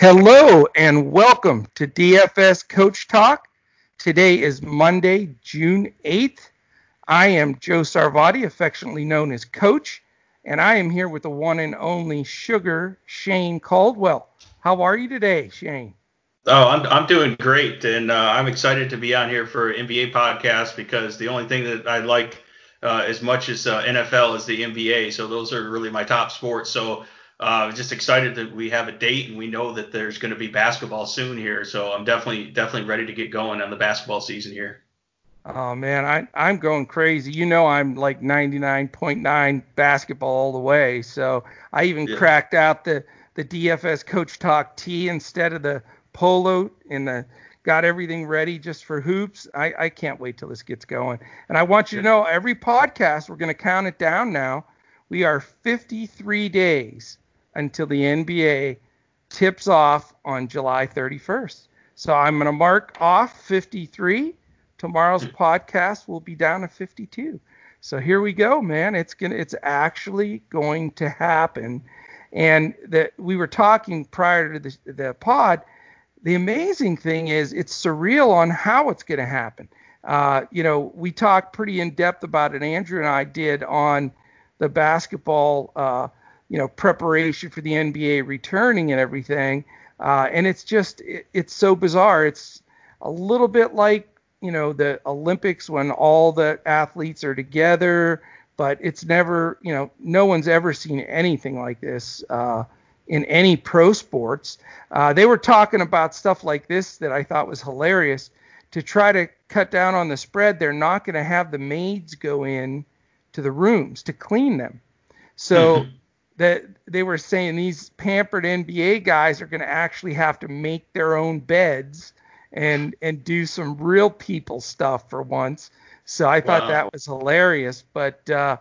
Hello and welcome to DFS Coach Talk. Today is Monday, June 8th. I am Joe Sarvati, affectionately known as Coach, and I am here with the one and only Sugar Shane Caldwell. How are you today, Shane? Oh, I'm I'm doing great, and uh, I'm excited to be on here for NBA podcast because the only thing that I like uh, as much as uh, NFL is the NBA. So those are really my top sports. So uh, just excited that we have a date and we know that there's going to be basketball soon here. So I'm definitely definitely ready to get going on the basketball season here. Oh man, I I'm going crazy. You know I'm like 99.9 basketball all the way. So I even yeah. cracked out the the DFS Coach Talk T instead of the polo and the got everything ready just for hoops. I, I can't wait till this gets going. And I want you to know every podcast, we're going to count it down now. We are 53 days until the NBA tips off on July 31st. So I'm going to mark off 53. Tomorrow's podcast will be down to 52. So here we go, man. It's going to it's actually going to happen. And that we were talking prior to the, the pod the amazing thing is it's surreal on how it's going to happen. Uh, you know, we talked pretty in depth about it. Andrew and I did on the basketball, uh, you know, preparation for the NBA returning and everything. Uh, and it's just, it, it's so bizarre. It's a little bit like, you know, the Olympics when all the athletes are together, but it's never, you know, no one's ever seen anything like this. Uh, in any pro sports. Uh, they were talking about stuff like this that I thought was hilarious. To try to cut down on the spread, they're not going to have the maids go in to the rooms to clean them. So mm-hmm. That they were saying these pampered NBA guys are going to actually have to make their own beds and and do some real people stuff for once. So I thought wow. that was hilarious. But uh,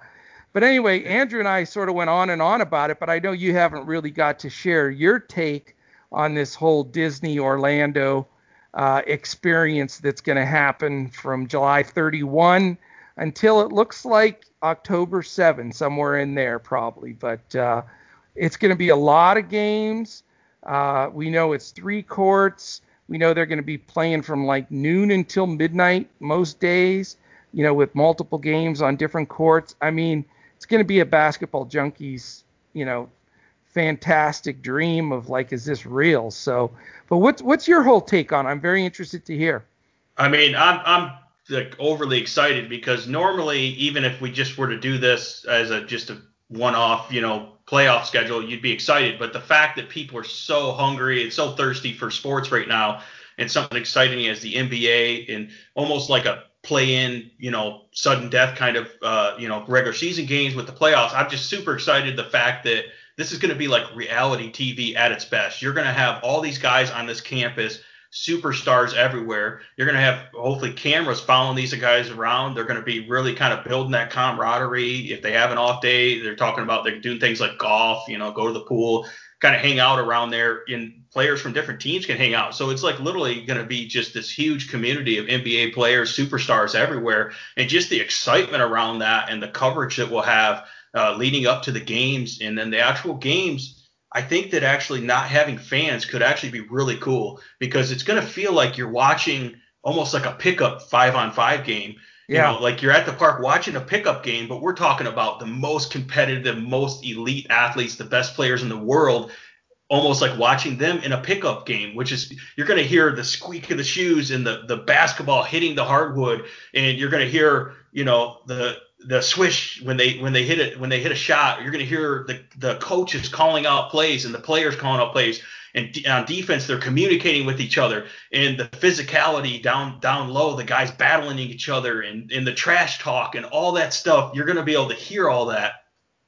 but anyway, Andrew and I sort of went on and on about it, but I know you haven't really got to share your take on this whole Disney Orlando uh, experience that's going to happen from July 31 until it looks like October 7, somewhere in there probably. But uh, it's going to be a lot of games. Uh, we know it's three courts. We know they're going to be playing from like noon until midnight most days, you know, with multiple games on different courts. I mean, it's going to be a basketball junkies, you know, fantastic dream of like, is this real? So, but what's what's your whole take on? I'm very interested to hear. I mean, I'm I'm like overly excited because normally, even if we just were to do this as a just a one-off, you know, playoff schedule, you'd be excited. But the fact that people are so hungry and so thirsty for sports right now, and something exciting as the NBA and almost like a play in, you know, sudden death kind of, uh, you know, regular season games with the playoffs. I'm just super excited the fact that this is going to be like reality TV at its best. You're going to have all these guys on this campus, superstars everywhere. You're going to have hopefully cameras following these guys around. They're going to be really kind of building that camaraderie. If they have an off day, they're talking about they're doing things like golf, you know, go to the pool, kind of hang out around there and players from different teams can hang out. So it's like literally going to be just this huge community of NBA players, superstars everywhere, and just the excitement around that and the coverage that we'll have uh, leading up to the games and then the actual games. I think that actually not having fans could actually be really cool because it's going to feel like you're watching almost like a pickup five on five game. You yeah. know, like you're at the park watching a pickup game, but we're talking about the most competitive, most elite athletes, the best players in the world, almost like watching them in a pickup game, which is you're going to hear the squeak of the shoes and the the basketball hitting the hardwood, and you're going to hear you know the the swish when they when they hit it when they hit a shot. You're going to hear the the coaches calling out plays and the players calling out plays and on defense they're communicating with each other and the physicality down down low the guys battling each other and, and the trash talk and all that stuff you're going to be able to hear all that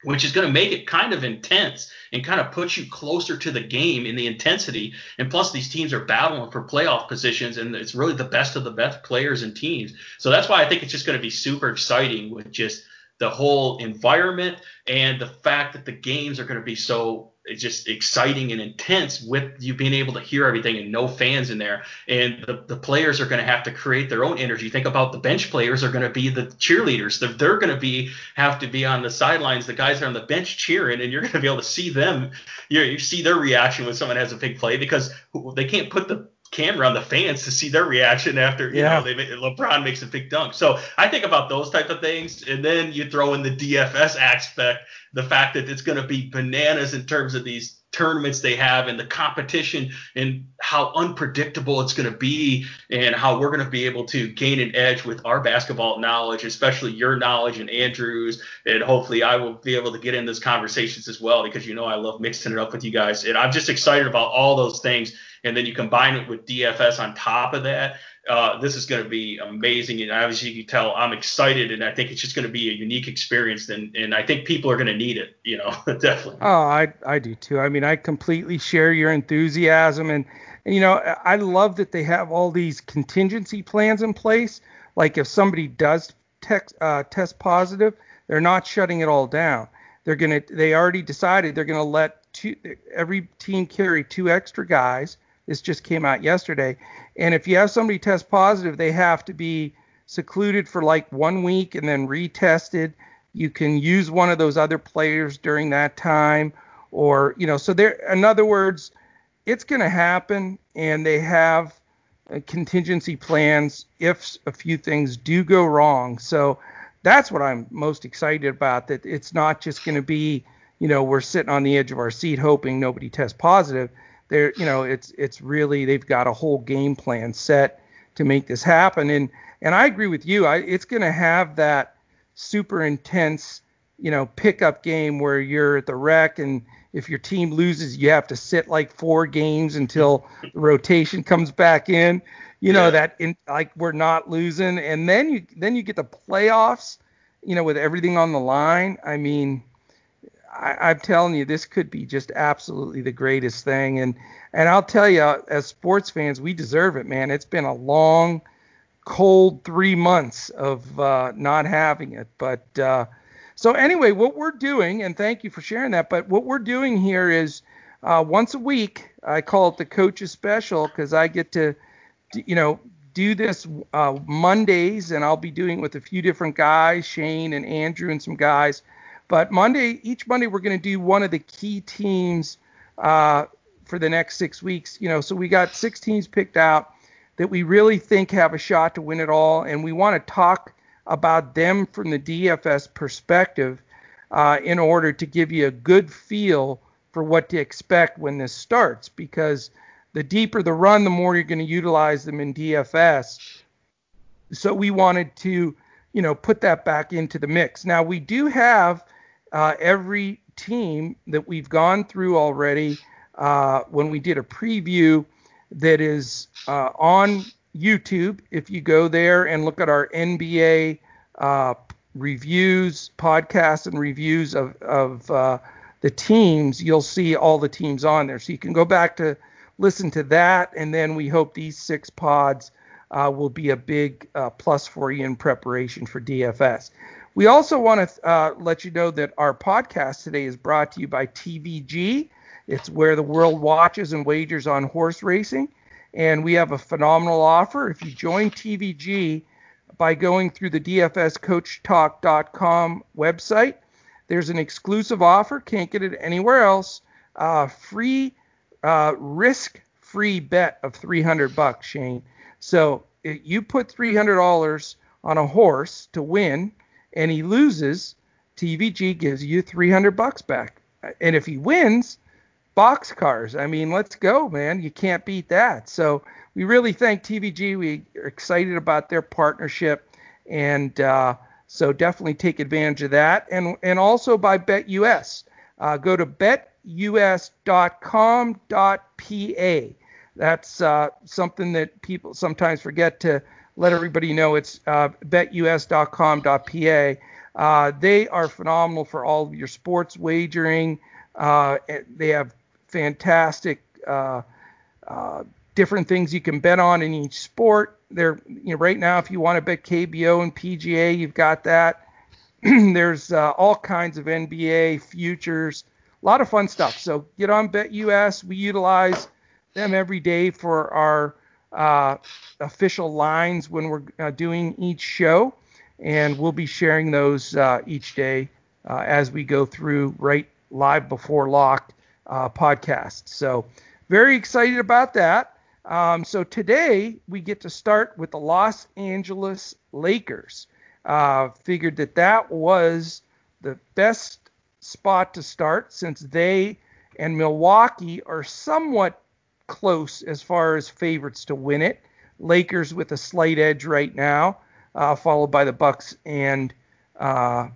which is going to make it kind of intense and kind of puts you closer to the game in the intensity. And plus these teams are battling for playoff positions and it's really the best of the best players and teams. So that's why i think it's just going to be super exciting with just the whole environment and the fact that the games are going to be so just exciting and intense with you being able to hear everything and no fans in there. And the, the players are going to have to create their own energy. Think about the bench players are going to be the cheerleaders. They're, they're going to be have to be on the sidelines. The guys are on the bench cheering, and you're going to be able to see them. You, you see their reaction when someone has a big play because they can't put the camera on the fans to see their reaction after you yeah. know they LeBron makes a big dunk. So I think about those type of things, and then you throw in the DFS aspect, the fact that it's going to be bananas in terms of these tournaments they have and the competition and how unpredictable it's going to be and how we're going to be able to gain an edge with our basketball knowledge especially your knowledge and andrews and hopefully i will be able to get in those conversations as well because you know i love mixing it up with you guys and i'm just excited about all those things and then you combine it with DFS on top of that, uh, this is going to be amazing. And obviously, you can tell I'm excited, and I think it's just going to be a unique experience, and, and I think people are going to need it. You know, definitely. Oh, I I do too. I mean, I completely share your enthusiasm, and, you know, I love that they have all these contingency plans in place. Like if somebody does text, uh, test positive, they're not shutting it all down. They're gonna. They already decided they're gonna let two, every team carry two extra guys this just came out yesterday. And if you have somebody test positive, they have to be secluded for like one week and then retested. You can use one of those other players during that time, or you know. So there, in other words, it's going to happen, and they have uh, contingency plans if a few things do go wrong. So that's what I'm most excited about. That it's not just going to be, you know, we're sitting on the edge of our seat hoping nobody tests positive they're you know it's it's really they've got a whole game plan set to make this happen. And and I agree with you. I, it's going to have that super intense you know pickup game where you're at the rec and if your team loses you have to sit like four games until the rotation comes back in. You know yeah. that in like we're not losing. And then you then you get the playoffs you know with everything on the line. I mean I, am telling you, this could be just absolutely the greatest thing. And and I'll tell you, as sports fans, we deserve it, man. It's been a long, cold three months of uh, not having it. But uh, so anyway, what we're doing, and thank you for sharing that. But what we're doing here is uh, once a week. I call it the coaches special because I get to, you know, do this uh, Mondays, and I'll be doing it with a few different guys, Shane and Andrew and some guys but Monday, each Monday, we're going to do one of the key teams uh, for the next six weeks. You know, so we got six teams picked out that we really think have a shot to win it all, and we want to talk about them from the DFS perspective uh, in order to give you a good feel for what to expect when this starts. Because the deeper the run, the more you're going to utilize them in DFS. So we wanted to, you know, put that back into the mix. Now we do have uh, every team that we've gone through already uh, when we did a preview that is uh, on YouTube. If you go there and look at our NBA uh, reviews, podcasts, and reviews of, of uh, the teams, you'll see all the teams on there. So you can go back to listen to that, and then we hope these six pods uh, will be a big plus for you in preparation for DFS. We also want to uh, let you know that our podcast today is brought to you by TVG. It's where the world watches and wagers on horse racing. And we have a phenomenal offer. If you join TVG by going through the DFSCoachTalk.com website, there's an exclusive offer. Can't get it anywhere else. Uh, free, uh, risk-free bet of 300 bucks, Shane. So you put $300 on a horse to win and he loses, TVG gives you 300 bucks back. And if he wins, box cars. I mean, let's go, man. You can't beat that. So we really thank TVG. We are excited about their partnership, and uh, so definitely take advantage of that. And and also by BetUS. Uh, go to betus.com.pa. That's uh, something that people sometimes forget to let everybody know it's uh, betus.com.pa. Uh, they are phenomenal for all of your sports wagering. Uh, they have fantastic uh, uh, different things you can bet on in each sport. They're you know right now if you want to bet KBO and PGA, you've got that. there's uh, all kinds of NBA futures, a lot of fun stuff. So get on BetUS. We utilize them every day for our uh, official lines when we're uh, doing each show, and we'll be sharing those uh, each day uh, as we go through right live before locked uh, podcast. So very excited about that. Um, so today we get to start with the Los Angeles Lakers. Uh, figured that that was the best spot to start since they and Milwaukee are somewhat close as far as favorites to win it. Lakers with a slight edge right now, uh, followed by the Bucks and uh,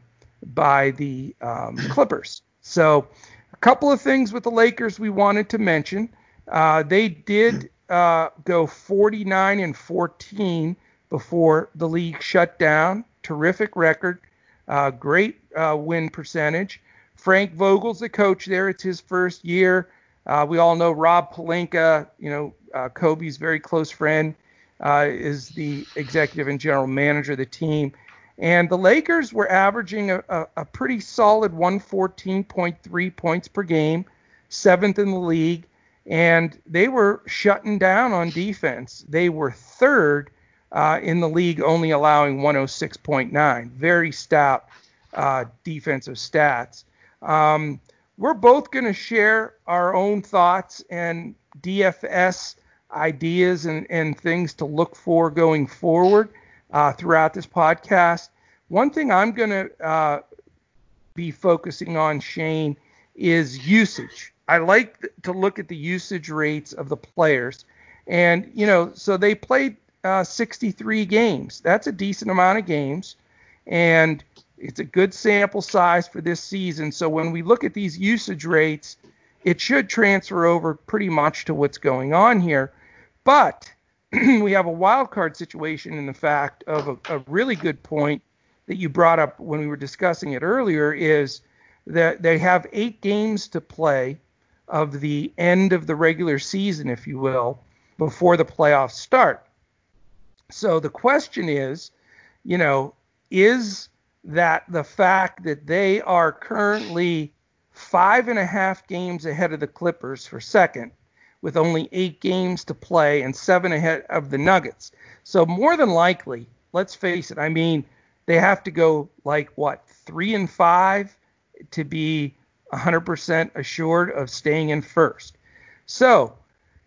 by the um, Clippers. So, a couple of things with the Lakers we wanted to mention. Uh, they did uh, go 49 and 14 before the league shut down. Terrific record, uh, great uh, win percentage. Frank Vogel's the coach there. It's his first year. Uh, we all know Rob Pelinka, you know, uh, Kobe's very close friend, uh, is the executive and general manager of the team. And the Lakers were averaging a, a, a pretty solid 114.3 points per game, seventh in the league. And they were shutting down on defense. They were third uh, in the league, only allowing 106.9. Very stout uh, defensive stats. Um, we're both going to share our own thoughts and DFS ideas and, and things to look for going forward uh, throughout this podcast. One thing I'm going to uh, be focusing on, Shane, is usage. I like to look at the usage rates of the players. And, you know, so they played uh, 63 games. That's a decent amount of games. And it's a good sample size for this season. So when we look at these usage rates, it should transfer over pretty much to what's going on here. But we have a wild card situation in the fact of a, a, really good point that you brought up when we were discussing it earlier is that they have eight games to play of the end of the regular season, if you will, before the playoffs start. So the question is, you know, is that the fact that they are currently five and a half games ahead of the Clippers for second, with only eight games to play and seven ahead of the Nuggets. So more than likely, let's face it. I mean, they have to go like what three and five to be 100% assured of staying in first. So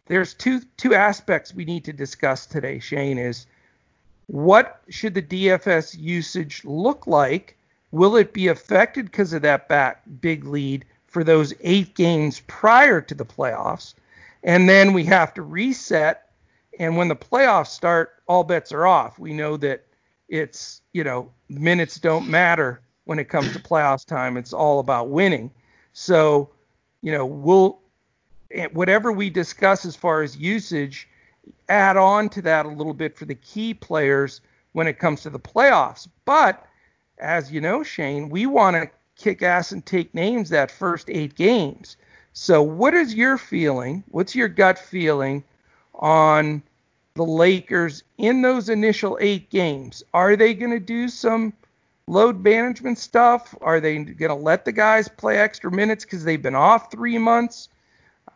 there's two two aspects we need to discuss today. Shane is what should the DFS usage look like? Will it be affected because of that back big lead for those eight games prior to the playoffs? And then we have to reset. And when the playoffs start, all bets are off. We know that it's, you know, minutes don't matter when it comes to playoffs time. It's all about winning. So, you know, we'll, eh, whatever we discuss as far as usage, add on to that a little bit for the key players when it comes to the playoffs. But as you know, Shane, we want to kick ass and take names that first eight games. So, what is your feeling? What's your gut feeling on the Lakers in those initial eight games? Are they going to do some load management stuff? Are they going to let the guys play extra minutes because they've been off three months?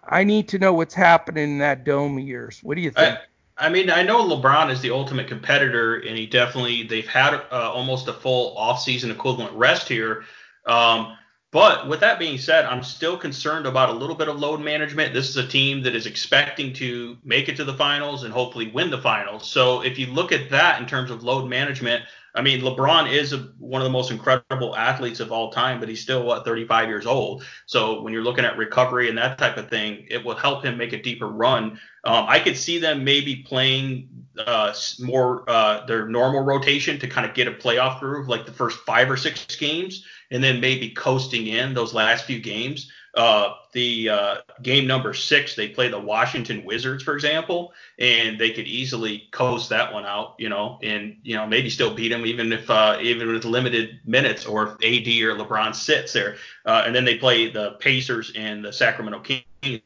I need to know what's happening in that dome of yours. What do you think? I, I mean, I know LeBron is the ultimate competitor, and he definitely they've had uh, almost a full offseason equivalent rest here. Um, but with that being said, I'm still concerned about a little bit of load management. This is a team that is expecting to make it to the finals and hopefully win the finals. So if you look at that in terms of load management, I mean, LeBron is a, one of the most incredible athletes of all time, but he's still what 35 years old. So when you're looking at recovery and that type of thing, it will help him make a deeper run. Um, I could see them maybe playing uh, more uh, their normal rotation to kind of get a playoff groove, like the first five or six games, and then maybe coasting in those last few games. Uh, the uh, game number six, they play the Washington Wizards, for example, and they could easily coast that one out, you know, and you know maybe still beat them even if uh, even with limited minutes or if AD or LeBron sits there. Uh, and then they play the Pacers and the Sacramento Kings.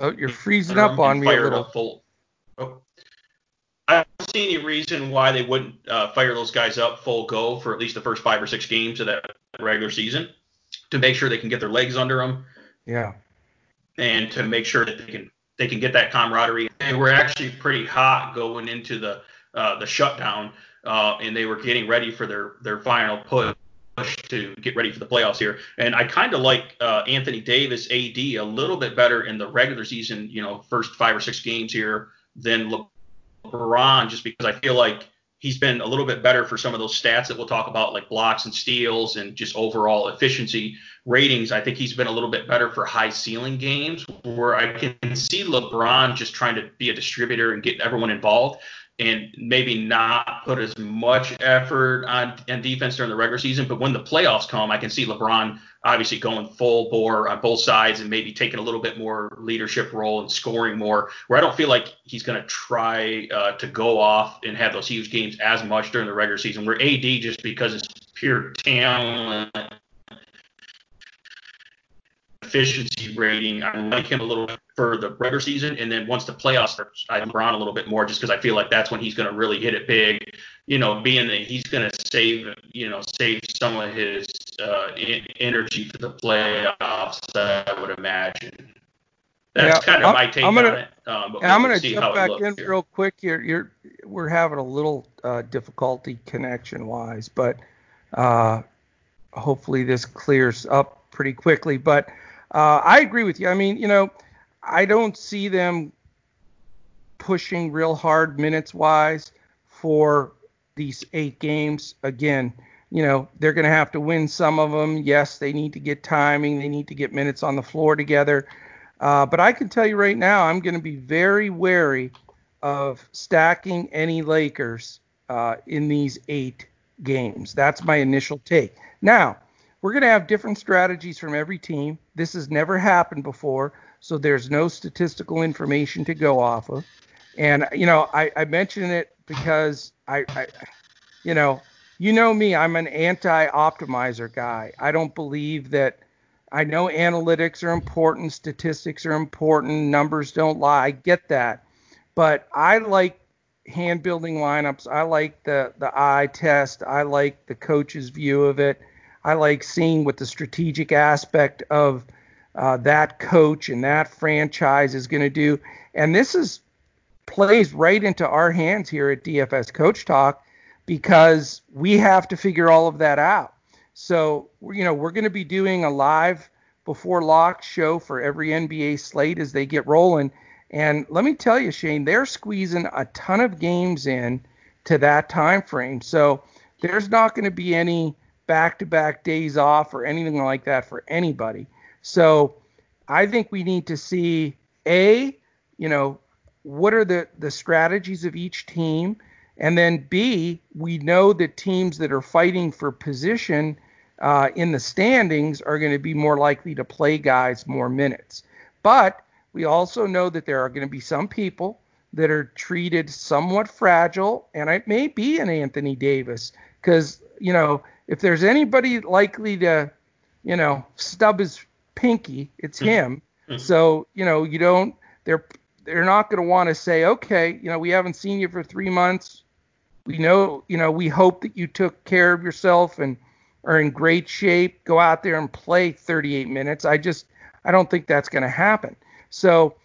Oh, you're freezing up on me a little. Full, oh, see any reason why they wouldn't uh, fire those guys up full go for at least the first five or six games of that regular season to make sure they can get their legs under them. Yeah. And to make sure that they can they can get that camaraderie. They were actually pretty hot going into the uh, the shutdown, uh, and they were getting ready for their their final push to get ready for the playoffs here. And I kind of like uh, Anthony Davis AD a little bit better in the regular season, you know, first five or six games here than LeBron, just because I feel like he's been a little bit better for some of those stats that we'll talk about, like blocks and steals and just overall efficiency ratings. I think he's been a little bit better for high ceiling games where I can see LeBron just trying to be a distributor and get everyone involved and maybe not put as much effort on, defense during the regular season. But when the playoffs come, I can see LeBron obviously going full bore on both sides and maybe taking a little bit more leadership role and scoring more. Where I don't feel like he's going to try uh, to go off and have those huge games as much during the regular season. Where AD just because it's pure talent efficiency rating. I like him a little bit for the regular season, and then once the playoffs starts, I like LeBron a little bit more just because I feel like that's when he's going to really hit it big. You know, being that he's going to save, you know, save some of his uh, energy for the playoffs. I would imagine. That's yeah, kind of I'm, my take I'm gonna, on it. Um, I'm going to jump back in here. real quick. You're, you're, we're having a little uh, difficulty connection wise, but uh, hopefully this clears up pretty quickly. But uh, I agree with you. I mean, you know, I don't see them pushing real hard minutes wise for these eight games. Again, you know, they're going to have to win some of them. Yes, they need to get timing, they need to get minutes on the floor together. Uh, but I can tell you right now, I'm going to be very wary of stacking any Lakers uh, in these eight games. That's my initial take. Now, we're going to have different strategies from every team. This has never happened before, so there's no statistical information to go off of. And you know, I, I mention it because I, I, you know, you know me, I'm an anti-optimizer guy. I don't believe that. I know analytics are important, statistics are important, numbers don't lie. I get that, but I like hand building lineups. I like the the eye test. I like the coach's view of it. I like seeing what the strategic aspect of uh, that coach and that franchise is going to do. And this is plays right into our hands here at DFS Coach Talk because we have to figure all of that out. So, you know, we're going to be doing a live before lock show for every NBA slate as they get rolling. And let me tell you, Shane, they're squeezing a ton of games in to that time frame. So there's not going to be any back to back days off or anything like that for anybody. So I think we need to see A, you know, what are the, the strategies of each team? And then B, we know that teams that are fighting for position uh, in the standings are going to be more likely to play guys more minutes. But we also know that there are going to be some people that are treated somewhat fragile, and it may be an Anthony Davis because, you know, if there's anybody likely to, you know, stub his pinky, it's mm-hmm. him. Mm-hmm. So, you know, you don't they're they're not going to want to say, okay, you know, we haven't seen you for three months. We know, you know, we hope that you took care of yourself and are in great shape. Go out there and play 38 minutes. I just, I don't think that's going to happen. So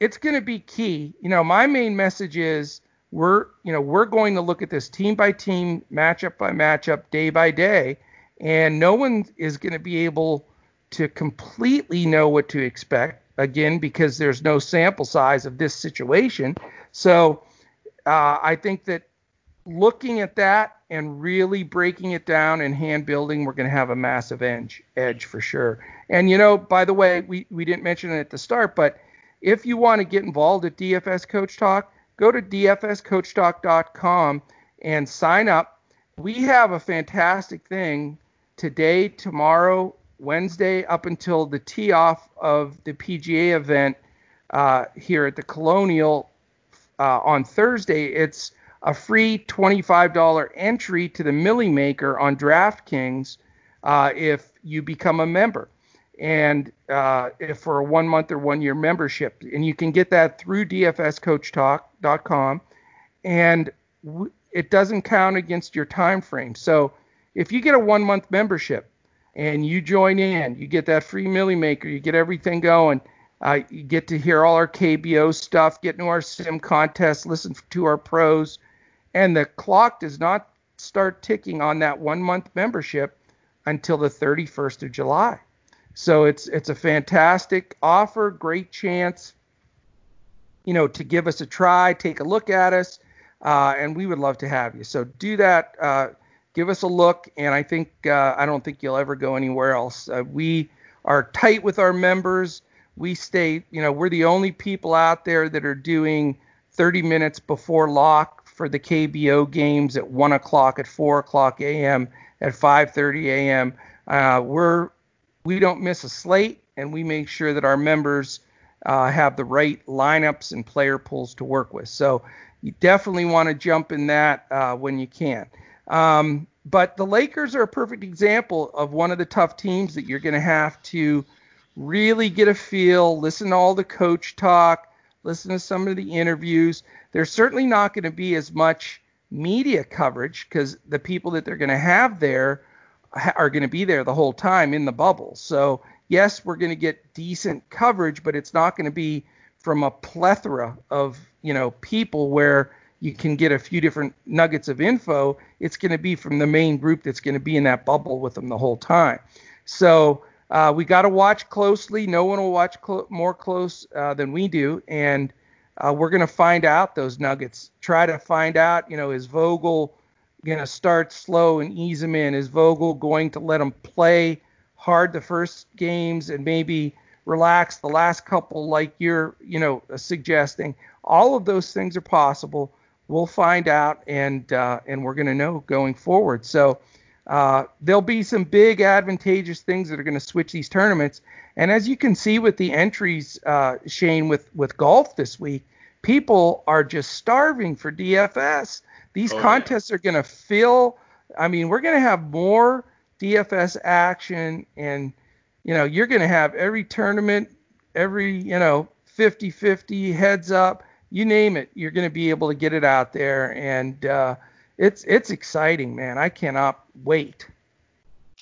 it's going to be key. You know, my main message is we're you know we're going to look at this team by team, matchup by matchup, day by day, and no one is going to be able to completely know what to expect again because there's no sample size of this situation. So uh, I think that looking at that and really breaking it down and hand building, we're going to have a massive edge, edge for sure. And you know, by the way, we, we didn't mention it at the start, but if you want to get involved at DFS Coach Talk, go to dfscoachtalk.com and sign up. We have a fantastic thing today, tomorrow, Wednesday, up until the tee off of the PGA event uh, here at the Colonial uh, on Thursday. It's a free $25 entry to the Milly Maker on DraftKings uh, if you become a member and uh, for a one month or one year membership. And you can get that through dfscoachtalk.com. And w- it doesn't count against your time frame. So if you get a one month membership and you join in, you get that free Milly Maker, you get everything going. Uh, you get to hear all our KBO stuff, get into our sim contest, listen to our pros, and the clock does not start ticking on that one month membership until the 31st of July. So it's it's a fantastic offer, great chance, you know, to give us a try, take a look at us, uh, and we would love to have you. So do that. Uh, give us a look, and I think uh, I don't think you'll ever go anywhere else. Uh, we are tight with our members. We stay, you know, we're the only people out there that are doing 30 minutes before lock for the KBO games at 1 o'clock, at 4 o'clock a.m., at 5:30 a.m. Uh, we're we don't miss a slate, and we make sure that our members uh, have the right lineups and player pools to work with. So you definitely want to jump in that uh, when you can. Um, but the Lakers are a perfect example of one of the tough teams that you're going to have to really get a feel, listen to all the coach talk, listen to some of the interviews. There's certainly not going to be as much media coverage because the people that they're going to have there are going to be there the whole time in the bubble. So, yes, we're going to get decent coverage, but it's not going to be from a plethora of, you know, people where you can get a few different nuggets of info. It's going to be from the main group that's going to be in that bubble with them the whole time. So uh, we got to watch closely. No one will watch clo- more close uh, than we do, and uh, we're going to find out those nuggets. Try to find out, you know, is Vogel going to start slow and ease them in? Is Vogel going to let them play hard the first games and maybe relax the last couple, like you're, you know, suggesting? All of those things are possible we'll find out and uh, and we're going to know going forward. So uh, there'll be some big advantageous things that are going to switch these tournaments. And as you can see with the entries, uh, Shane, with with golf this week, people are just starving for DFS. These oh, contests yeah. are going to fill. I mean, we're going to have more DFS action, and you know, you're going to have every tournament, every you know, 50-50 heads up you name it, you're going to be able to get it out there, and uh, it's it's exciting, man. I cannot wait.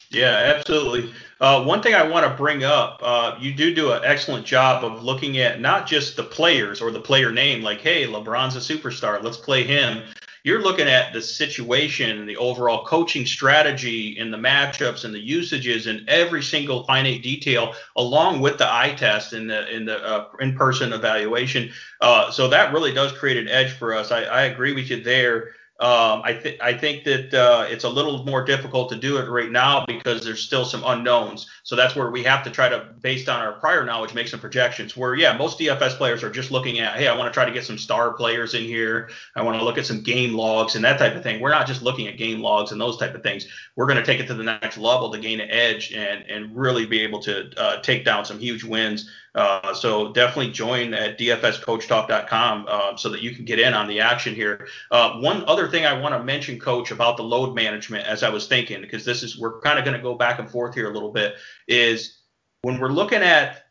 Yeah, absolutely. Uh, one thing I want to bring up, uh, you do do an excellent job of looking at not just the players or the player name, like, hey, LeBron's a superstar, let's play him, you're looking at the situation the overall coaching strategy and the matchups and the usages and every single finite detail along with the eye test and the in the uh, in-person evaluation. Uh, so that really does create an edge for us. I, I agree with you there. Um, I, th- I think that uh, it's a little more difficult to do it right now because there's still some unknowns. So that's where we have to try to, based on our prior knowledge, make some projections. Where yeah, most DFS players are just looking at, hey, I want to try to get some star players in here. I want to look at some game logs and that type of thing. We're not just looking at game logs and those type of things. We're going to take it to the next level to gain an edge and and really be able to uh, take down some huge wins uh, so definitely join at dfscoachtalk.com uh, so that you can get in on the action here. Uh, one other thing I want to mention, Coach, about the load management, as I was thinking, because this is we're kind of going to go back and forth here a little bit, is when we're looking at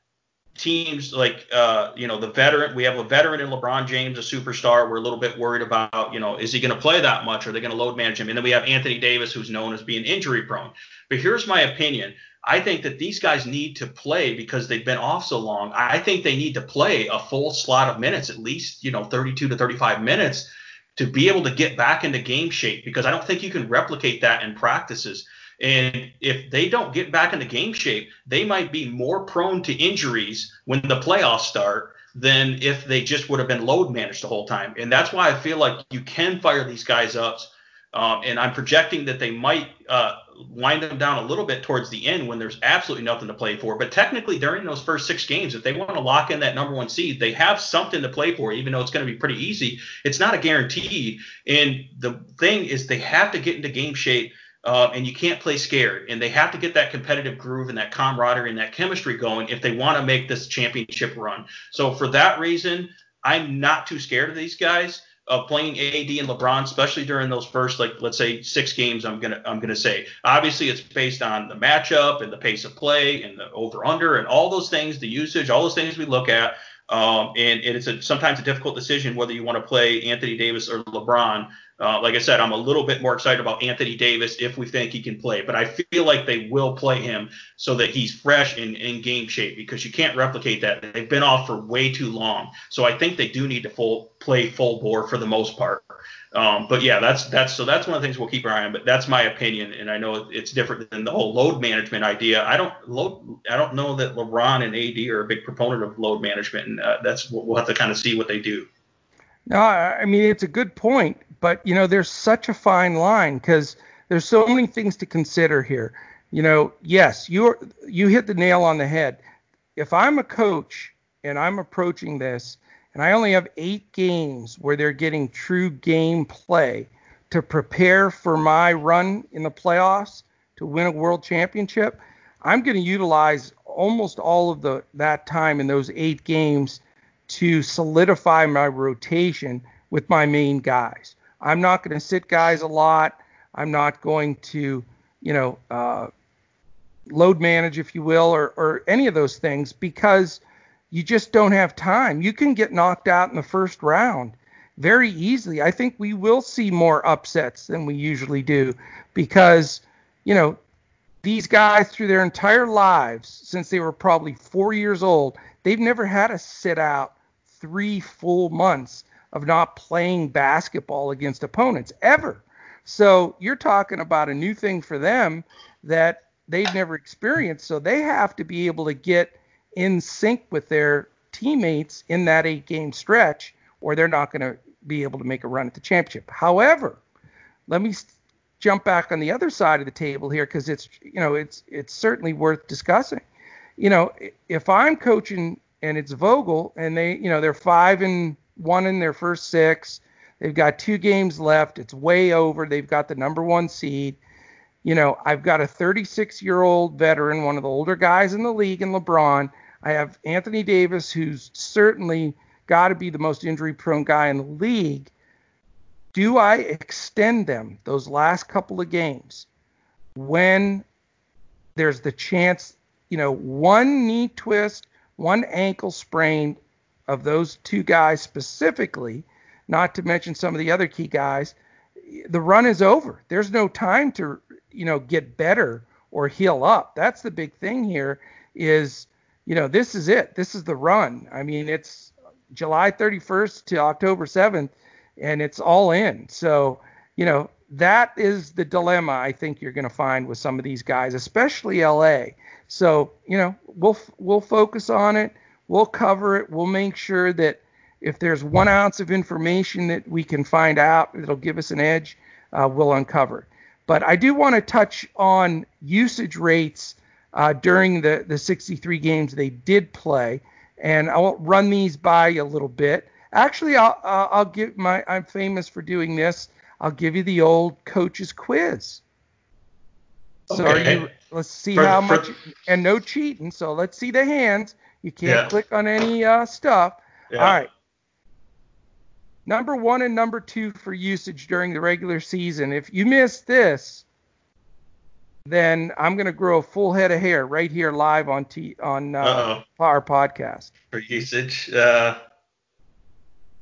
teams like uh, you know the veteran we have a veteran in LeBron James a superstar we're a little bit worried about you know is he going to play that much? Are they going to load manage him? And then we have Anthony Davis who's known as being injury prone. But here's my opinion I think that these guys need to play because they've been off so long. I think they need to play a full slot of minutes, at least, you know, 32 to 35 minutes to be able to get back into game shape because I don't think you can replicate that in practices. And if they don't get back into game shape, they might be more prone to injuries when the playoffs start than if they just would have been load managed the whole time. And that's why I feel like you can fire these guys up. Um, and I'm projecting that they might uh, wind them down a little bit towards the end when there's absolutely nothing to play for. But technically, during those first six games, if they want to lock in that number one seed, they have something to play for, even though it's going to be pretty easy. It's not a guarantee. And the thing is, they have to get into game shape. Uh, and you can't play scared. And they have to get that competitive groove and that camaraderie and that chemistry going if they want to make this championship run. So for that reason, I'm not too scared of these guys of playing AD and LeBron, especially during those first, like let's say six games. I'm gonna I'm gonna say obviously it's based on the matchup and the pace of play and the over under and all those things, the usage, all those things we look at. Um, and, and, it's a, sometimes a difficult decision whether you want to play Anthony Davis or LeBron Uh, like I said, I'm a little bit more excited about Anthony Davis if we think he can play, but I feel like they will play him so that he's fresh and in game shape because you can't replicate that. They've been off for way too long, so I think they do need to full play full bore for the most part. Um, but yeah, that's that's so that's one of the things we'll keep our eye on. But that's my opinion, and I know it's different than the whole load management idea. I don't load. I don't know that LeBron and AD are a big proponent of load management, and uh, that's what we'll have to kind of see what they do. No, I mean it's a good point, but you know there's such a fine line because there's so many things to consider here. You know, yes, you you hit the nail on the head. If I'm a coach and I'm approaching this and I only have eight games where they're getting true game play to prepare for my run in the playoffs to win a world championship, I'm going to utilize almost all of the that time in those eight games to solidify my rotation with my main guys. I'm not going to sit guys a lot. I'm not going to, you know, uh, load manage, if you will, or, or any of those things because you just don't have time. You can get knocked out in the first round very easily. I think we will see more upsets than we usually do because, you know, these guys through their entire lives, since they were probably four years old, they've never had to sit out three full months of not playing basketball against opponents ever. So you're talking about a new thing for them that they've never experienced. So they have to be able to get in sync with their teammates in that eight game stretch, or they're not going to be able to make a run at the championship. However, let me jump back on the other side of the table here because it's you know it's it's certainly worth discussing. You know, if I'm coaching and it's Vogel and they you know they're five and one in their first six, they've got two games left. It's way over. They've got the number one seed you know, I've got a 36 year old veteran, one of the older guys in the league, in LeBron. I have Anthony Davis, who's certainly got to be the most injury prone guy in the league. Do I extend them those last couple of games when there's the chance, you know, one knee twist, one ankle sprain of those two guys specifically, not to mention some of the other key guys, the run is over. There's no time to you know get better or heal up. That's the big thing here is you know this is it. This is the run. I mean it's July 31st to October 7th and it's all in. So, you know, that is the dilemma I think you're going to find with some of these guys, especially LA. So, you know, we'll we'll focus on it. We'll cover it. We'll make sure that if there's one ounce of information that we can find out that'll give us an edge, uh, we'll uncover it. But I do want to touch on usage rates uh, during the, the 63 games they did play, and I'll run these by a little bit. Actually, I'll, uh, I'll give my I'm famous for doing this. I'll give you the old coach's quiz. So okay. you, let's see for, how much for, and no cheating. So let's see the hands. You can't yeah. click on any uh, stuff. Yeah. All right number one and number two for usage during the regular season. If you miss this, then I'm going to grow a full head of hair right here live on T on uh, our podcast. For usage, uh,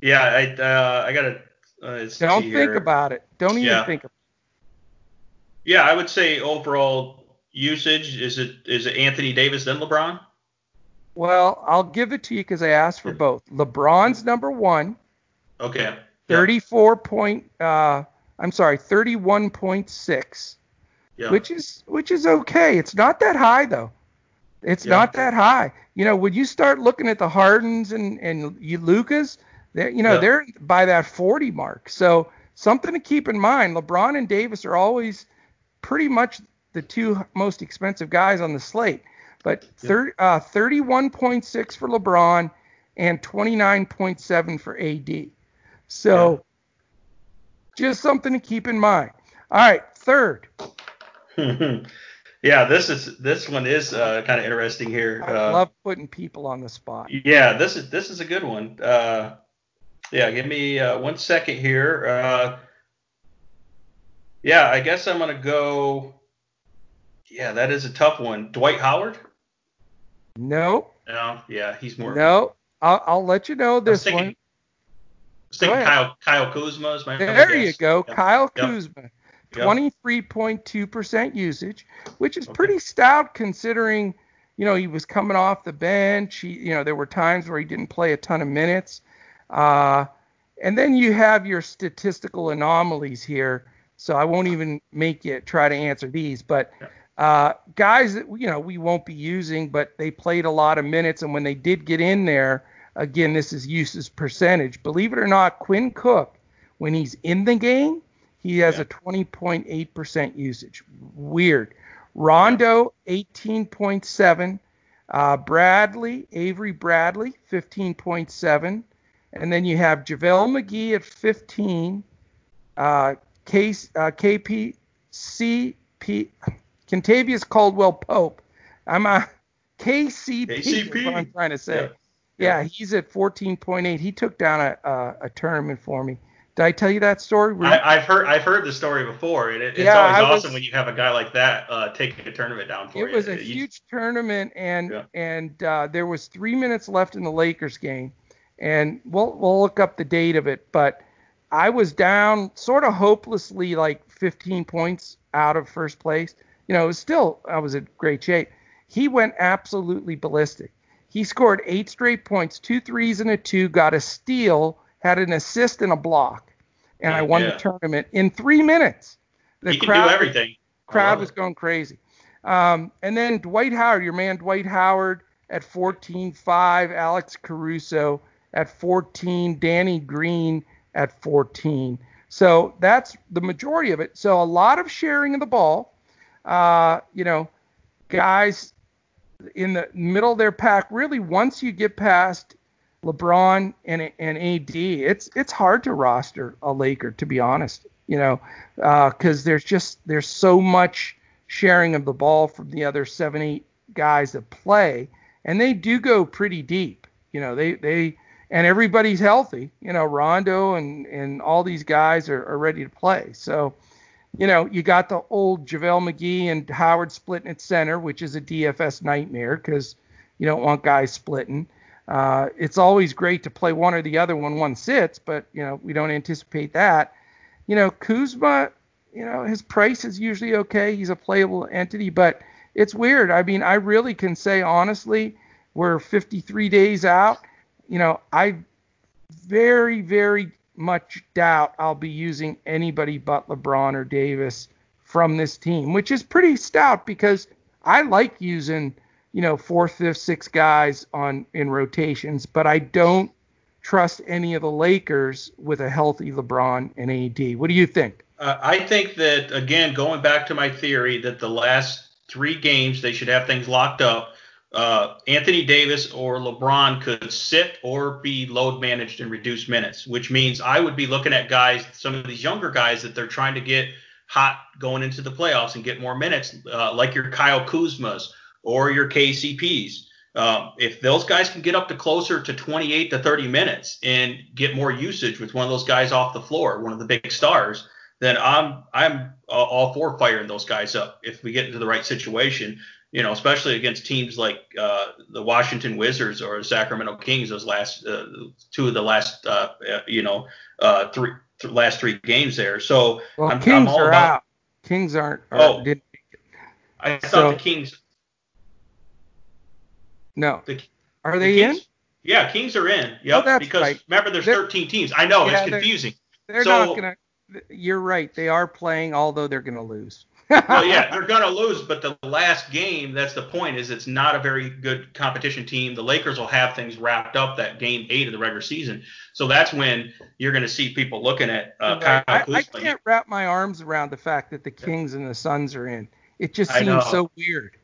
yeah, I uh, I gotta. Uh, Don't think here. about it. Don't even yeah. think. About it. Yeah, I would say overall usage is it is it Anthony Davis then LeBron? Well, I'll give it to you because I asked for both. LeBron's number one. Okay. 34 point uh I'm sorry, 31.6. Yeah. Which is which is okay. It's not that high though. It's yeah. not that high. You know, when you start looking at the Hardens and and you Lucas, they you know, yeah. they're by that 40 mark. So something to keep in mind. LeBron and Davis are always pretty much the two most expensive guys on the slate. But thir- uh, 31.6 for LeBron and 29.7 for AD. So yeah. just something to keep in mind. All right, third. yeah, this is this one is uh, kind of interesting here. I uh, love putting people on the spot. Yeah, this is this is a good one. Uh, yeah, give me uh, one second here. Uh, yeah, I guess I'm gonna go. Yeah, that is a tough one. Dwight Howard. No. No. Yeah, he's more. No. I'll, I'll let you know this thinking, one. thinking Kyle, Kyle Kuzma is my There you go. Yep. Kyle yep. Kuzma. 23.2% usage, which is okay. pretty stout considering, you know, he was coming off the bench. He, you know, there were times where he didn't play a ton of minutes. Uh, and then you have your statistical anomalies here. So I won't even make you try to answer these. But uh, guys that, you know, we won't be using, but they played a lot of minutes. And when they did get in there, again, this is usage percentage. Believe it or not, Quinn Cook, when he's in the game, he has yeah. a 20.8% usage. Weird. Rondo, 18.7. Uh, Bradley, Avery Bradley, 15.7. And then you have JaVale McGee at 15. Uh, K, uh, KP, CP, Kentavious Caldwell Pope. I'm a KCP, KCP. what I'm trying to say. Yeah. yeah, he's at 14.8. He took down a, a, a tournament for me. Did I tell you that story? I, have heard I've heard the story before, and it, it's yeah, always awesome when you have a guy like that uh, take a tournament down for it you. It was a you, huge tournament, and yeah. and uh, there was three minutes left in the Lakers game, and we'll we'll look up the date of it, but I was down sort of hopelessly, like 15 points out of first place. You know, still I was in great shape. He went absolutely ballistic. He scored eight straight points, two threes and a two, got a steal, had an assist and a block and I won yeah. the tournament in three minutes. The he crowd, can do everything. Crowd was going crazy. Um, and then Dwight Howard, your man Dwight Howard at 14-5, Alex Caruso at 14, Danny Green at 14. So that's the majority of it. So a lot of sharing of the ball. Uh, you know, guys in the middle of their pack. Really, once you get past LeBron and and AD, it's it's hard to roster a Laker to be honest. You know, because uh, there's just there's so much sharing of the ball from the other seven eight guys that play, and they do go pretty deep. You know, they they and everybody's healthy. You know, Rondo and and all these guys are, are ready to play. So, you know, you got the old JaVale McGee and Howard splitting at center, which is a DFS nightmare because you don't want guys splitting. Uh, it's always great to play one or the other when one sits, but you know we don't anticipate that. You know Kuzma, you know his price is usually okay. He's a playable entity, but it's weird. I mean, I really can say honestly, we're 53 days out. You know, I very, very much doubt I'll be using anybody but LeBron or Davis from this team, which is pretty stout because I like using you know, fourth, fifth, sixth guys on in rotations, but I don't trust any of the Lakers with a healthy LeBron and AD. What do you think? Uh, I think that again, going back to my theory that the last three games they should have things locked up. Uh, Anthony Davis or LeBron could sit or be load managed and reduce minutes, which means I would be looking at guys, some of these younger guys that they're trying to get hot going into the playoffs and get more minutes, uh, like your Kyle Kuzmas or your KCPs. Um, if those guys can get up to closer to 28 to 30 minutes and get more usage with one of those guys off the floor, one of the big stars, then I'm I'm all for firing those guys up if we get into the right situation. You know, especially against teams like uh, the Washington Wizards or the Sacramento Kings. Those last uh, two of the last uh, you know uh, three th- last three games there. So well, I'm, Kings I'm are about, out. Kings aren't. Are, oh, I thought so, the Kings no. The, are they the in? Yeah, Kings are in. Yep. Oh, because right. remember, there's they're, 13 teams. I know yeah, it's confusing. They're, they're so, not gonna. You're right. They are playing, although they're gonna lose. Well, yeah, they're gonna lose, but the last game, that's the point, is it's not a very good competition team. The Lakers will have things wrapped up that game eight of the regular season. So that's when you're gonna see people looking at uh, right. Kyle I, I can't wrap my arms around the fact that the Kings and the Suns are in. It just seems so weird.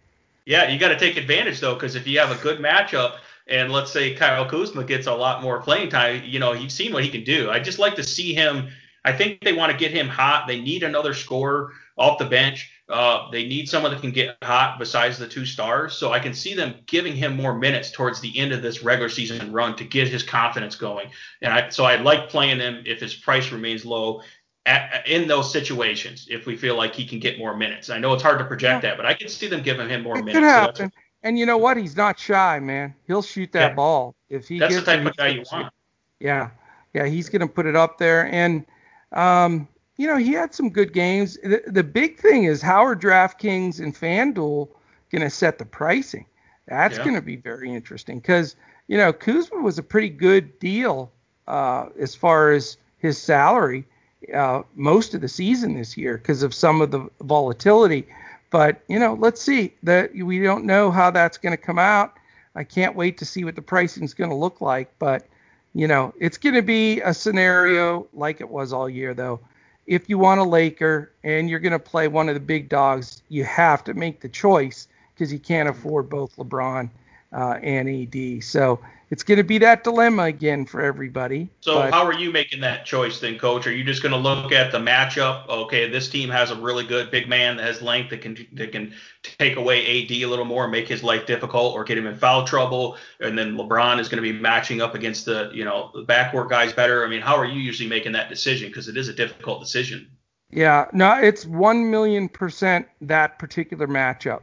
Yeah, you got to take advantage though, because if you have a good matchup, and let's say Kyle Kuzma gets a lot more playing time, you know, you've seen what he can do. I just like to see him. I think they want to get him hot. They need another scorer off the bench. Uh, they need someone that can get hot besides the two stars. So I can see them giving him more minutes towards the end of this regular season run to get his confidence going. And I, so I like playing him if his price remains low at, in those situations if we feel like he can get more minutes. I know it's hard to project yeah. that, but I can see them giving him more it minutes. Could happen. So and you know what? He's not shy, man. He'll shoot that yeah. ball if he. That's gets the type of guy you want. Yeah, yeah, he's going to put it up there. And um, you know, he had some good games. The, the big thing is how are DraftKings and FanDuel going to set the pricing? That's yeah. going to be very interesting because you know Kuzma was a pretty good deal uh, as far as his salary uh, most of the season this year because of some of the volatility. But you know, let's see. That we don't know how that's going to come out. I can't wait to see what the pricing is going to look like. But you know, it's going to be a scenario like it was all year, though. If you want a Laker and you're going to play one of the big dogs, you have to make the choice because you can't afford both LeBron uh, and AD. So it's going to be that dilemma again for everybody. So but, how are you making that choice then, coach? Are you just going to look at the matchup? Okay, this team has a really good big man that has length that can that can take away AD a little more, make his life difficult, or get him in foul trouble, and then LeBron is going to be matching up against the you know the backcourt guys better. I mean, how are you usually making that decision? Because it is a difficult decision. Yeah, no, it's one million percent that particular matchup.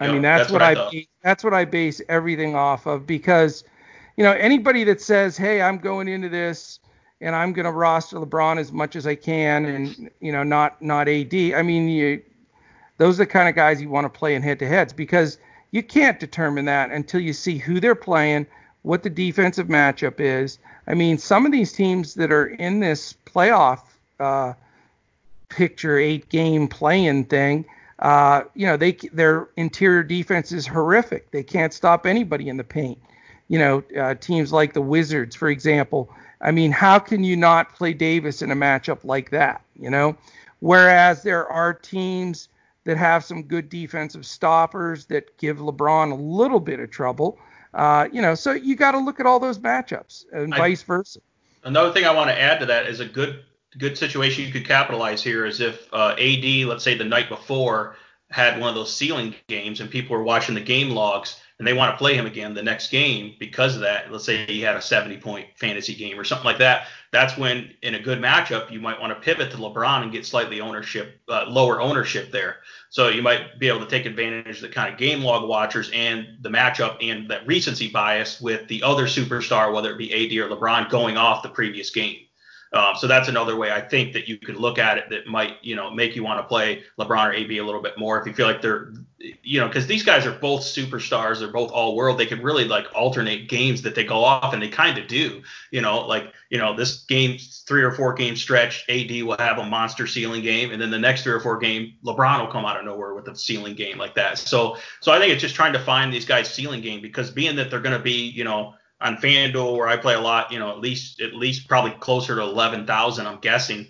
I mean, that's, that's what, what, I, I base, that's what I base everything off of because you know, anybody that says, "Hey, I'm going into this and I'm going to roster LeBron as much as I can and you know, not not AD." I mean, you those are the kind of guys you want to play in head-to-heads because you can't determine that until you see who they're playing, what the defensive matchup is. I mean, some of these teams that are in this playoff uh, picture eight game playing thing, uh, you know, they their interior defense is horrific. They can't stop anybody in the paint you know, uh, teams like the Wizards, for example. I mean, how can you not play Davis in a matchup like that? You know, whereas there are teams that have some good defensive stoppers that give LeBron a little bit of trouble. Uh, you know, so you got to look at all those matchups and I, vice versa. Another thing I want to add to that is a good good situation you could capitalize here is if uh, AD, let's say the night before, had one of those ceiling games and people were watching the game logs and they want to play him again the next game because of that. Let's say he had a 70 point fantasy game or something like that. That's when, in a good matchup, you might want to pivot to LeBron and get slightly ownership, uh, lower ownership there. So you might be able to take advantage of the kind of game log watchers and the matchup and that recency bias with the other superstar, whether it be AD or LeBron, going off the previous game. Um, so that's another way I think that you could look at it that might, you know, make you want to play LeBron or AD a little bit more if you feel like they're, you know, because these guys are both superstars, they're both all world. They could really like alternate games that they go off, and they kind of do. You know, like you know, this game three or four game stretch, AD will have a monster ceiling game, and then the next three or four game, LeBron will come out of nowhere with a ceiling game like that. So, so I think it's just trying to find these guys' ceiling game because being that they're going to be, you know on FanDuel where I play a lot, you know, at least at least probably closer to 11,000, I'm guessing,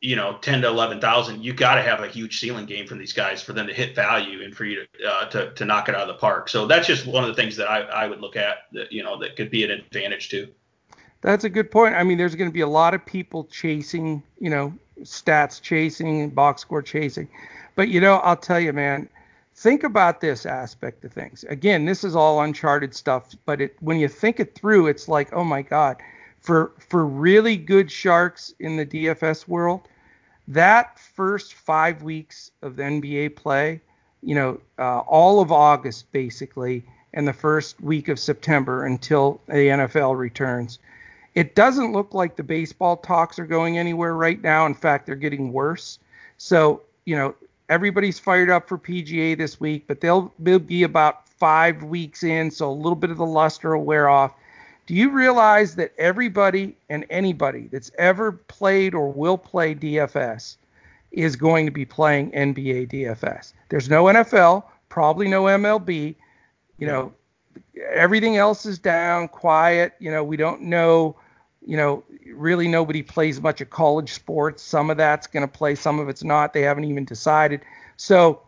you know, 10 to 11,000, you got to have a huge ceiling game from these guys for them to hit value and for you to, uh, to to knock it out of the park. So that's just one of the things that I, I would look at that you know that could be an advantage too. That's a good point. I mean, there's going to be a lot of people chasing, you know, stats chasing, and box score chasing. But you know, I'll tell you, man, think about this aspect of things. Again, this is all uncharted stuff, but it, when you think it through, it's like, oh my God, for for really good sharks in the DFS world, that first five weeks of the NBA play, you know, uh, all of August basically, and the first week of September until the NFL returns. It doesn't look like the baseball talks are going anywhere right now. In fact, they're getting worse. So, you know, everybody's fired up for PGA this week, but they'll, they'll be about five weeks in, so a little bit of the luster will wear off. Do you realize that everybody and anybody that's ever played or will play DFS is going to be playing NBA DFS? There's no NFL, probably no MLB. You know, everything else is down, quiet. You know, we don't know. You know, really nobody plays much of college sports. Some of that's going to play, some of it's not. They haven't even decided. So